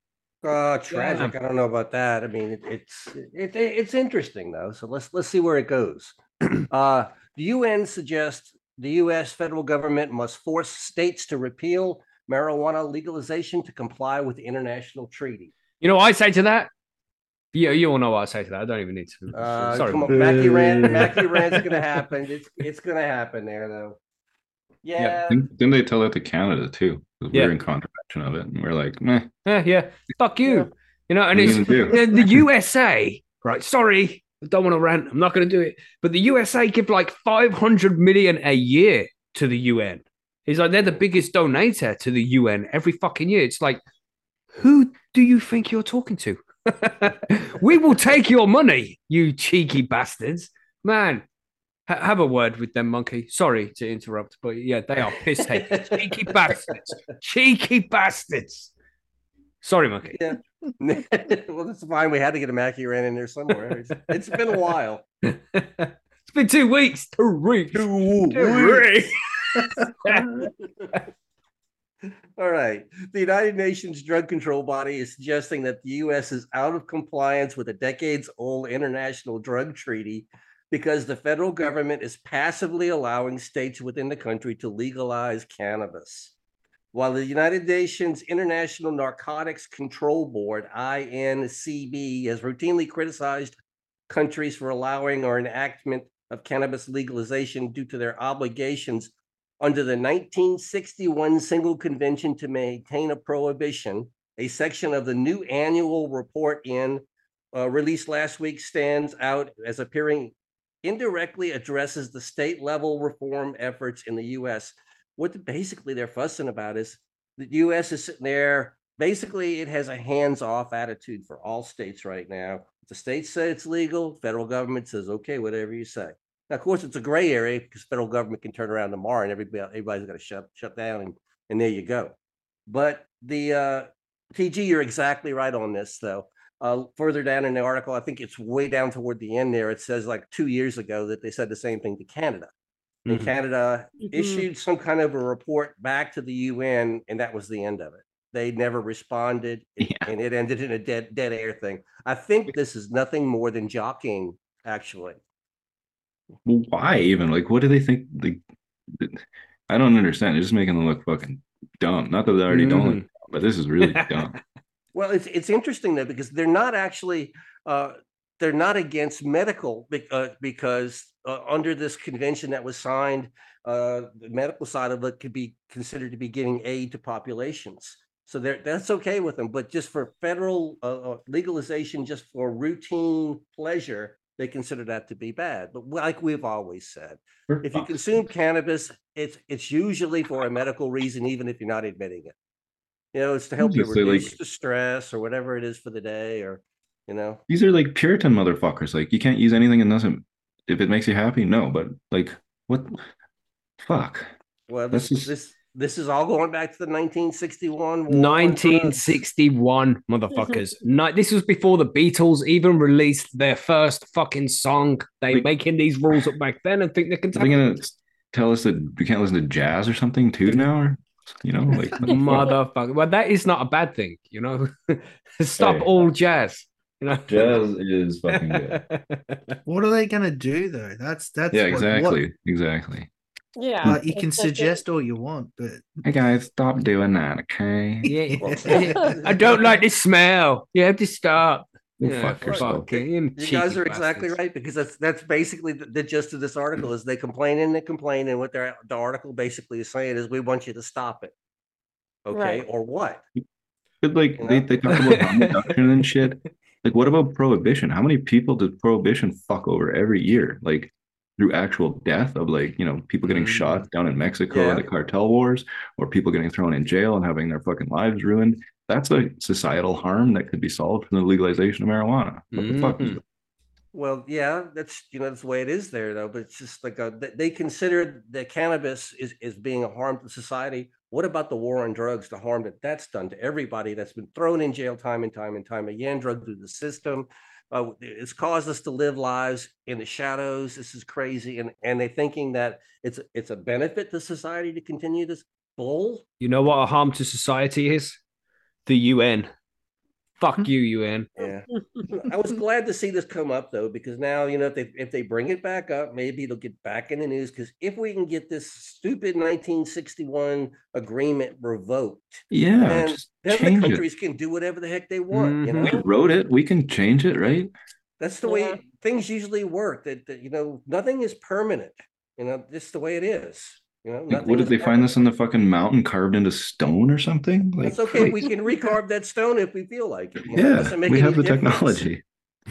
Uh, tragic. I don't know about that. I mean, it, it's it, it's interesting though. So let's let's see where it goes. uh, the UN suggests the U.S. federal government must force states to repeal marijuana legalization to comply with the international treaty. you know what I say to that? You, you all know what I say to that. I don't even need to. Uh, Sorry. come on, Macky Rand. Boo. Macky Rand's gonna happen. It's it's gonna happen there though. Yeah. Didn't, didn't they tell that to Canada too? 'Cause Yeah. We're in contravention of it, and we're like, meh. Yeah, yeah. Fuck you. Yeah. You know, and What it's you gonna do? the, the USA, right? Sorry, I don't want to rant. I'm not going to do it. But the USA give like 500 million a year to the UN. It's like they're the biggest donator to the UN every fucking year. It's like, who do you think you're talking to? we will take your money, you cheeky bastards. Man, ha- have a word with them, monkey. Sorry to interrupt, but yeah, they are piss cheeky bastards. Cheeky bastards. Sorry, monkey. Yeah. well, that's fine. We had to get a Macky ran in there somewhere. It's, it's been a while. it's been two weeks. Two weeks. Two weeks. All right. The United Nations Drug Control Body is suggesting that the U.S. is out of compliance with a decades old international drug treaty because the federal government is passively allowing states within the country to legalize cannabis. While the United Nations International Narcotics Control Board, INCB, has routinely criticized countries for allowing or enactment of cannabis legalization due to their obligations under the 1961 Single Convention to Maintain a Prohibition, a section of the new annual report in uh, released last week stands out as appearing indirectly addresses the state level reform efforts in the U.S. What basically they're fussing about is the U.S. is sitting there. Basically, it has a hands-off attitude for all states right now. The states say it's legal. Federal government says, "Okay, whatever you say." Now, of course, it's a gray area because federal government can turn around tomorrow and everybody everybody's got to shut shut down and and there you go. But the uh, TG, you're exactly right on this though. Uh, further down in the article, I think it's way down toward the end there. It says like two years ago that they said the same thing to Canada. And Mhm. Canada Mhm. issued some kind of a report back to the UN, and that was the end of it. They never responded, and- Yeah. and it ended in a dead dead air thing. I think this is nothing more than jockeying, actually. Why even? Like, what do they think? Like, I don't understand. It's just making them look fucking dumb. Not that they already don't, look Mhm. dumb, but this is really dumb. Well, it's it's interesting though because they're not actually uh, they're not against medical uh, because uh, under this convention that was signed, uh, the medical side of it could be considered to be giving aid to populations. So they're, that's okay with them, but just for federal uh, uh, legalization, just for routine pleasure, they consider that to be bad. But like we've always said, if you consume cannabis, it's it's usually for a medical reason, even if you're not admitting it. You know, it's to help you say, like- reduce the stress or whatever it is for the day, or you know. These are like Puritan motherfuckers. Like, you can't use anything and doesn't. If it makes you happy, no. But like, what? Fuck. Well, This this is- this this is all going back to the 1961 war on drugs. 1961, motherfuckers. No, this was before the Beatles even released their first fucking song. They Like- making these rules up back then and think they can Are they gonna tell us that we can't listen to jazz or something too now? Or You know, like Motherfucker. Well, that is not a bad thing, you know. Stop Hey. all jazz. You know. jazz is fucking good. What are they gonna do though? That's that's yeah, what- what- exactly, exactly. Yeah. like you can it's such suggest all you want, but Hey guys, stop doing that, okay? Yeah. I don't like this smell. You have to stop. Go Yeah, fuck yourself. fucking You cheeky guys are exactly bastards. right because that's that's basically the, the gist of this article is they complain and they complain and what their the article basically is saying is we want you to stop it. Okay, Right. or what? But like You they, know? they talk about harm reduction and shit. Like, what about prohibition? How many people did prohibition fuck over every year? Like through actual death of like, you know, people getting Mm. shot down in Mexico Yeah. in the cartel wars, or people getting thrown in jail and having their fucking lives ruined. That's a societal harm that could be solved from the legalization of marijuana. What the fuck is Mhm. Well, yeah, that's you know that's the way it is there though. But it's just like a, they- they consider that cannabis is is being a harm to society. What about the war on drugs? The harm that that's done to everybody that's been thrown in jail time and time and time again, drugged through the system. Uh, it's caused us to live lives in the shadows. This is crazy, and and they're thinking that it's it's a benefit to society to continue this bull. You know what a harm to society is? The UN. Fuck you, UN. Yeah. I was glad to see this come up though, because now you know if they if they bring it back up, maybe it'll get back in the news. Because if we can get this stupid 1961 agreement revoked, Yeah, then, then the change it. countries can do whatever the heck they want. You Mhm. We know, wrote it. We can change it, right? that's the Yeah. way things usually work. That, that you know, nothing is permanent. You know, just the way it is. You know, Like, nothing what is did they find this in the fucking mountain carved into stone or something? Like, That's okay. We can recarve that stone if we feel like it. you know, it yeah, doesn't make we have the difference. technology.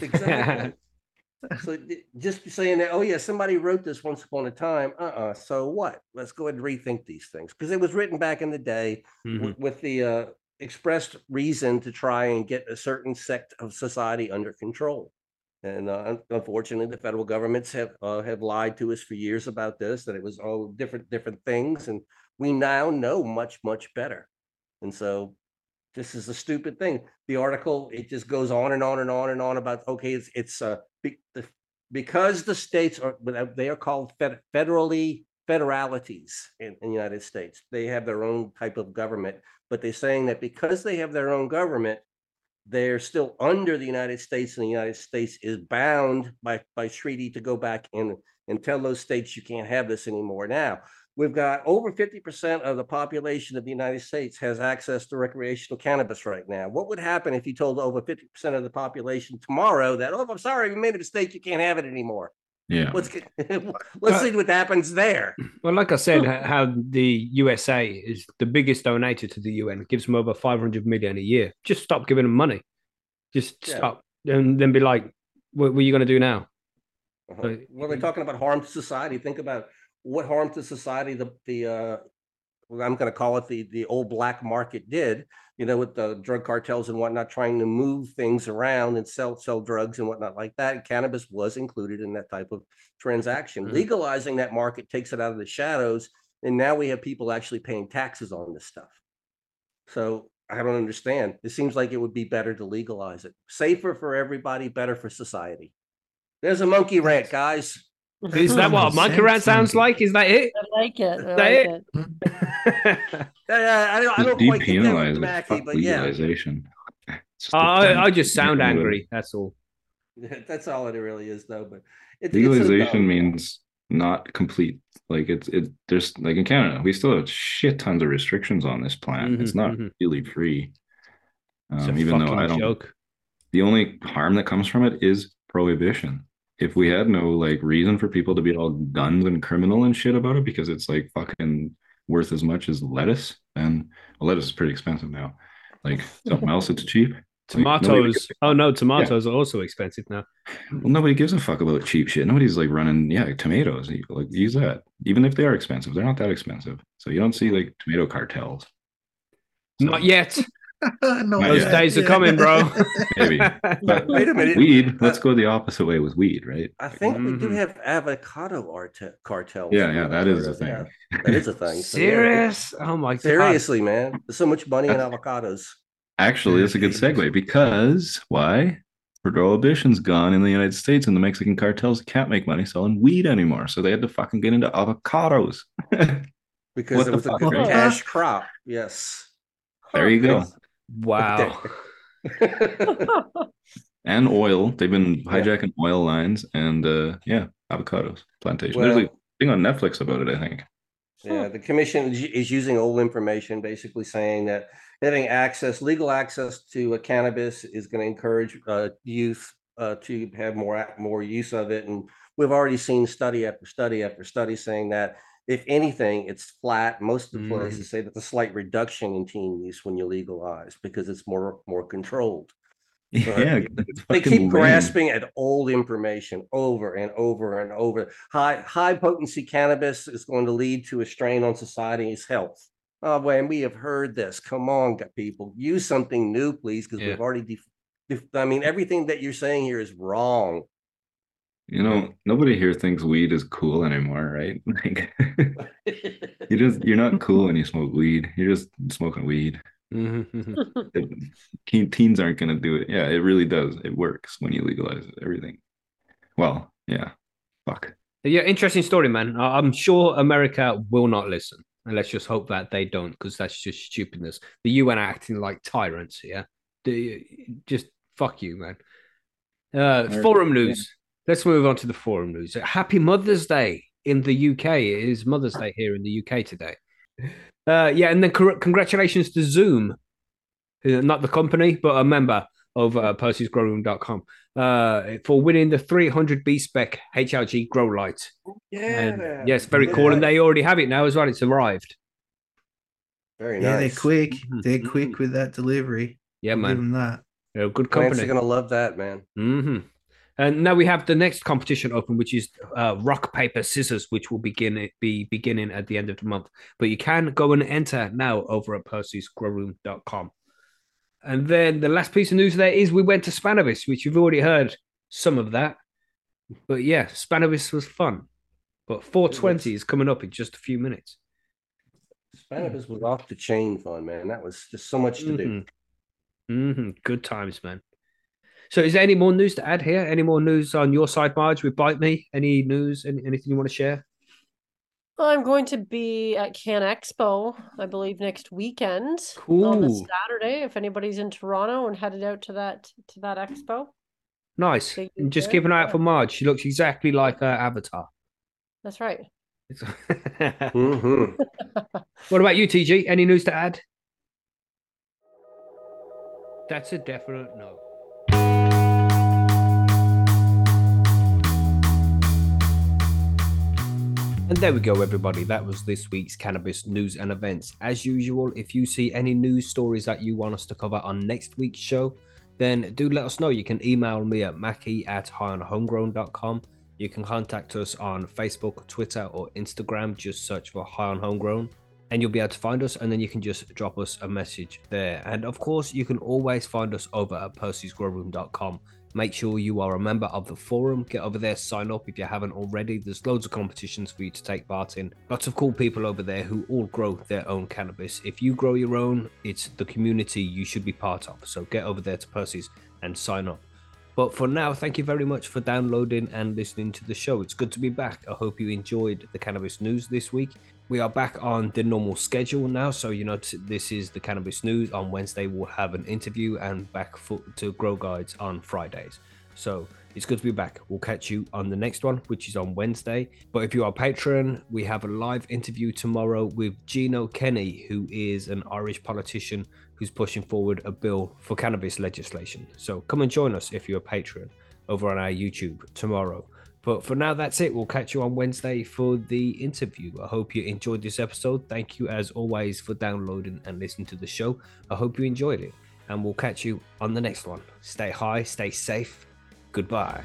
Exactly. so just saying that, oh yeah, somebody wrote this once upon a time. Uh-uh. So what? Let's go ahead and rethink these things because it was written back in the day Mhm. w- with the uh, expressed reason to try and get a certain sect of society under control. And uh, un- unfortunately, the federal governments have uh, have lied to us for years about this. That it was all different different things, and we now know much much better. And so this is a stupid thing. The article it just goes on and on and on and on about okay, it's it's uh be, the, because the states are they are called fed, federally federalities in, in the United States. They have their own type of government, but they're saying that because they have their own government, they're still under the United States, and the United States is bound by by treaty to go back and and tell those states you can't have this anymore. Now we've got over 50% of the population of the United States has access to recreational cannabis right now. What would happen if you told over 50% of the population tomorrow that, oh, I'm sorry, we made a mistake, you can't have it anymore? Yeah. Let's get, let's see what happens there. Well, like I said, how the USA is the biggest donator to the UN, gives them over 500 million a year. Just stop giving them money. Just Yeah. stop. And then be like, what, what are you going to do now? Uh-huh. But- Well, they're talking about harm to society. Think about what harm to society the the uh, well, I'm going to call it the the old black market did. You know, with the drug cartels and whatnot, trying to move things around and sell sell drugs and whatnot like that. Cannabis was included in that type of transaction. Mhm. Legalizing that market takes it out of the shadows, and now we have people actually paying taxes on this stuff. So I don't understand. It seems like it would be better to legalize it. Safer for everybody, better for society. There's a monkey rant, guys. Is that what a Common monkey rat sounds like? Is that it? I like it. I That like it? it. I don't, I don't quite get that with depenalize it. Macky, but yeah, legalization. It's just a I, dumb- I just sound Yeah, angry. That's all. that's all it really is, though. But it's it's Legalization dumb. means not complete. Like it's it. There's like in Canada, we still have shit tons of restrictions on this plant. It's Mhm, not mhm. really free. It's a Um, even though I don't. joke. The only harm that comes from it is prohibition. If we had no like reason for people to be all guns and criminal and shit about it because it's like fucking worth as much as lettuce, then well, lettuce is pretty expensive now. Like something else that's cheap. Tomatoes. Oh no, tomatoes are also expensive now. Well, nobody gives a fuck about cheap shit. Nobody's like running, yeah, tomatoes. Like use that. Even if they are expensive, they're not that expensive. So you don't see like tomato cartels. So, Not yet. Not Those yet, days are coming, bro. Maybe. But Wait a minute. weed. Let's go the opposite way with weed, right? I think we do Mhm. have avocado art cartels. Yeah, yeah, that is a thing. yeah. That is a thing. So, yeah, Serious? Oh my god. Seriously, man. There's so much money in avocados. Actually, that's a good segue because why? Prohibition's gone in the United States, and the Mexican cartels can't make money selling weed anymore. So they had to fucking get into avocados. because What it was a fuck, good right? cash crop. Yes. There you go. Wow. And oil. They've been Yeah. hijacking oil lines and uh yeah, avocados plantation. There's a thing on Netflix about it, I think. Yeah, the commission is is using old information, basically saying that having access, legal access to uh, cannabis is going to encourage uh, youth uh, to have more ac- more use of it. And we've already seen study after study after study saying that if anything, it's flat. Most of the Mm. places say that the slight reduction in teen use when you legalize because it's more more controlled. Yeah, They it's they fucking keep lame. grasping at old information over and over and over. High high potency cannabis is going to lead to a strain on society's health. Oh, boy, and we have heard this. Come on, people, use something new, please, because Yeah. we've already. Def- def- I mean, everything that you're saying here is wrong. You know, nobody here thinks weed is cool anymore, right? Like you just you're not cool when you smoke weed. You're just smoking weed. It- teens aren't gonna do it. Yeah, it really does. It works when you legalize everything. Well, yeah. Fuck. yeah, interesting story, man. I'm sure America will not listen. And let's just hope that they don't, because that's just stupidness. The UN are acting like tyrants, yeah. The, just fuck you, man. Uh, America, forum yeah. News. Let's move on to the forum news. Happy Mother's Day in the UK. It is Mother's Day here in the UK today. Uh, yeah, and then cor- congratulations to Zoom, uh, not the company, but a member of uh, Percy'sGrowroom.com uh, for winning the 300 B spec HLG grow light. And yes, very cool. And they already have it now as well. It's arrived. very Yeah, nice. they're quick. Mhm, They're quick with that delivery. Yeah, I'll give man. them that. They're a good Plants company. are gonna love that, man. hmm And now we have the next competition open, which is uh, rock paper scissors, which will begin be beginning at the end of the month. But you can go and enter now over at percysgrowroom.com. And then the last piece of news there is we went to Spannabis, which you've already heard some of that. But yeah, Spannabis was fun. But 420 is coming up in just a few minutes. Spannabis was off the chain fun, man. That was just so much to do. hmm hmm Good times, man. So, is there any more news to add here? Any more news on your side, Marge, with Bite Me? Any news? Any, anything you want to share? I'm going to be at Can Expo, I believe, next weekend on Cool. the Saturday. If anybody's in Toronto and headed out to that to that expo, Nice. Thank And just sir. keep an eye out for Marge. She looks exactly like her avatar. that's right. Mhm. what about you, TG? Any news to add? That's a definite no. And there we go, everybody. That was this week's cannabis news and events. As usual, if you see any news stories that you want us to cover on next week's show, then do let us know. You can email me at macky at highonhomegrown.com. You can contact us on Facebook, Twitter, or Instagram. Just search for High on Homegrown and you'll be able to find us and then you can just drop us a message there and of course you can always find us over at percysgrowroom.com make sure you are a member of the forum get over there sign up if you haven't already there's loads of competitions for you to take part in lots of cool people over there who all grow their own cannabis if you grow your own it's the community you should be part of so get over there to percy's and sign up but for now, thank you very much for downloading and listening to the show. It's good to be back. I hope you enjoyed the cannabis news this week. We are back on the normal schedule now. So, you know, this is the cannabis news. On Wednesday, we'll have an interview and back to Grow Guides on Fridays. So, it's good to be back. We'll catch you on the next one, which is on Wednesday. But if you are a patron, we have a live interview tomorrow with Gino Kenny, who is an Irish politician who's pushing forward a bill for cannabis legislation. So come and join us if you're a patron over on our YouTube tomorrow. But for now, that's it. We'll catch you on Wednesday for the interview. I hope you enjoyed this episode. Thank you, as always, for downloading and listening to the show. I hope you enjoyed it. And we'll catch you on the next one. Stay high, stay safe. Goodbye.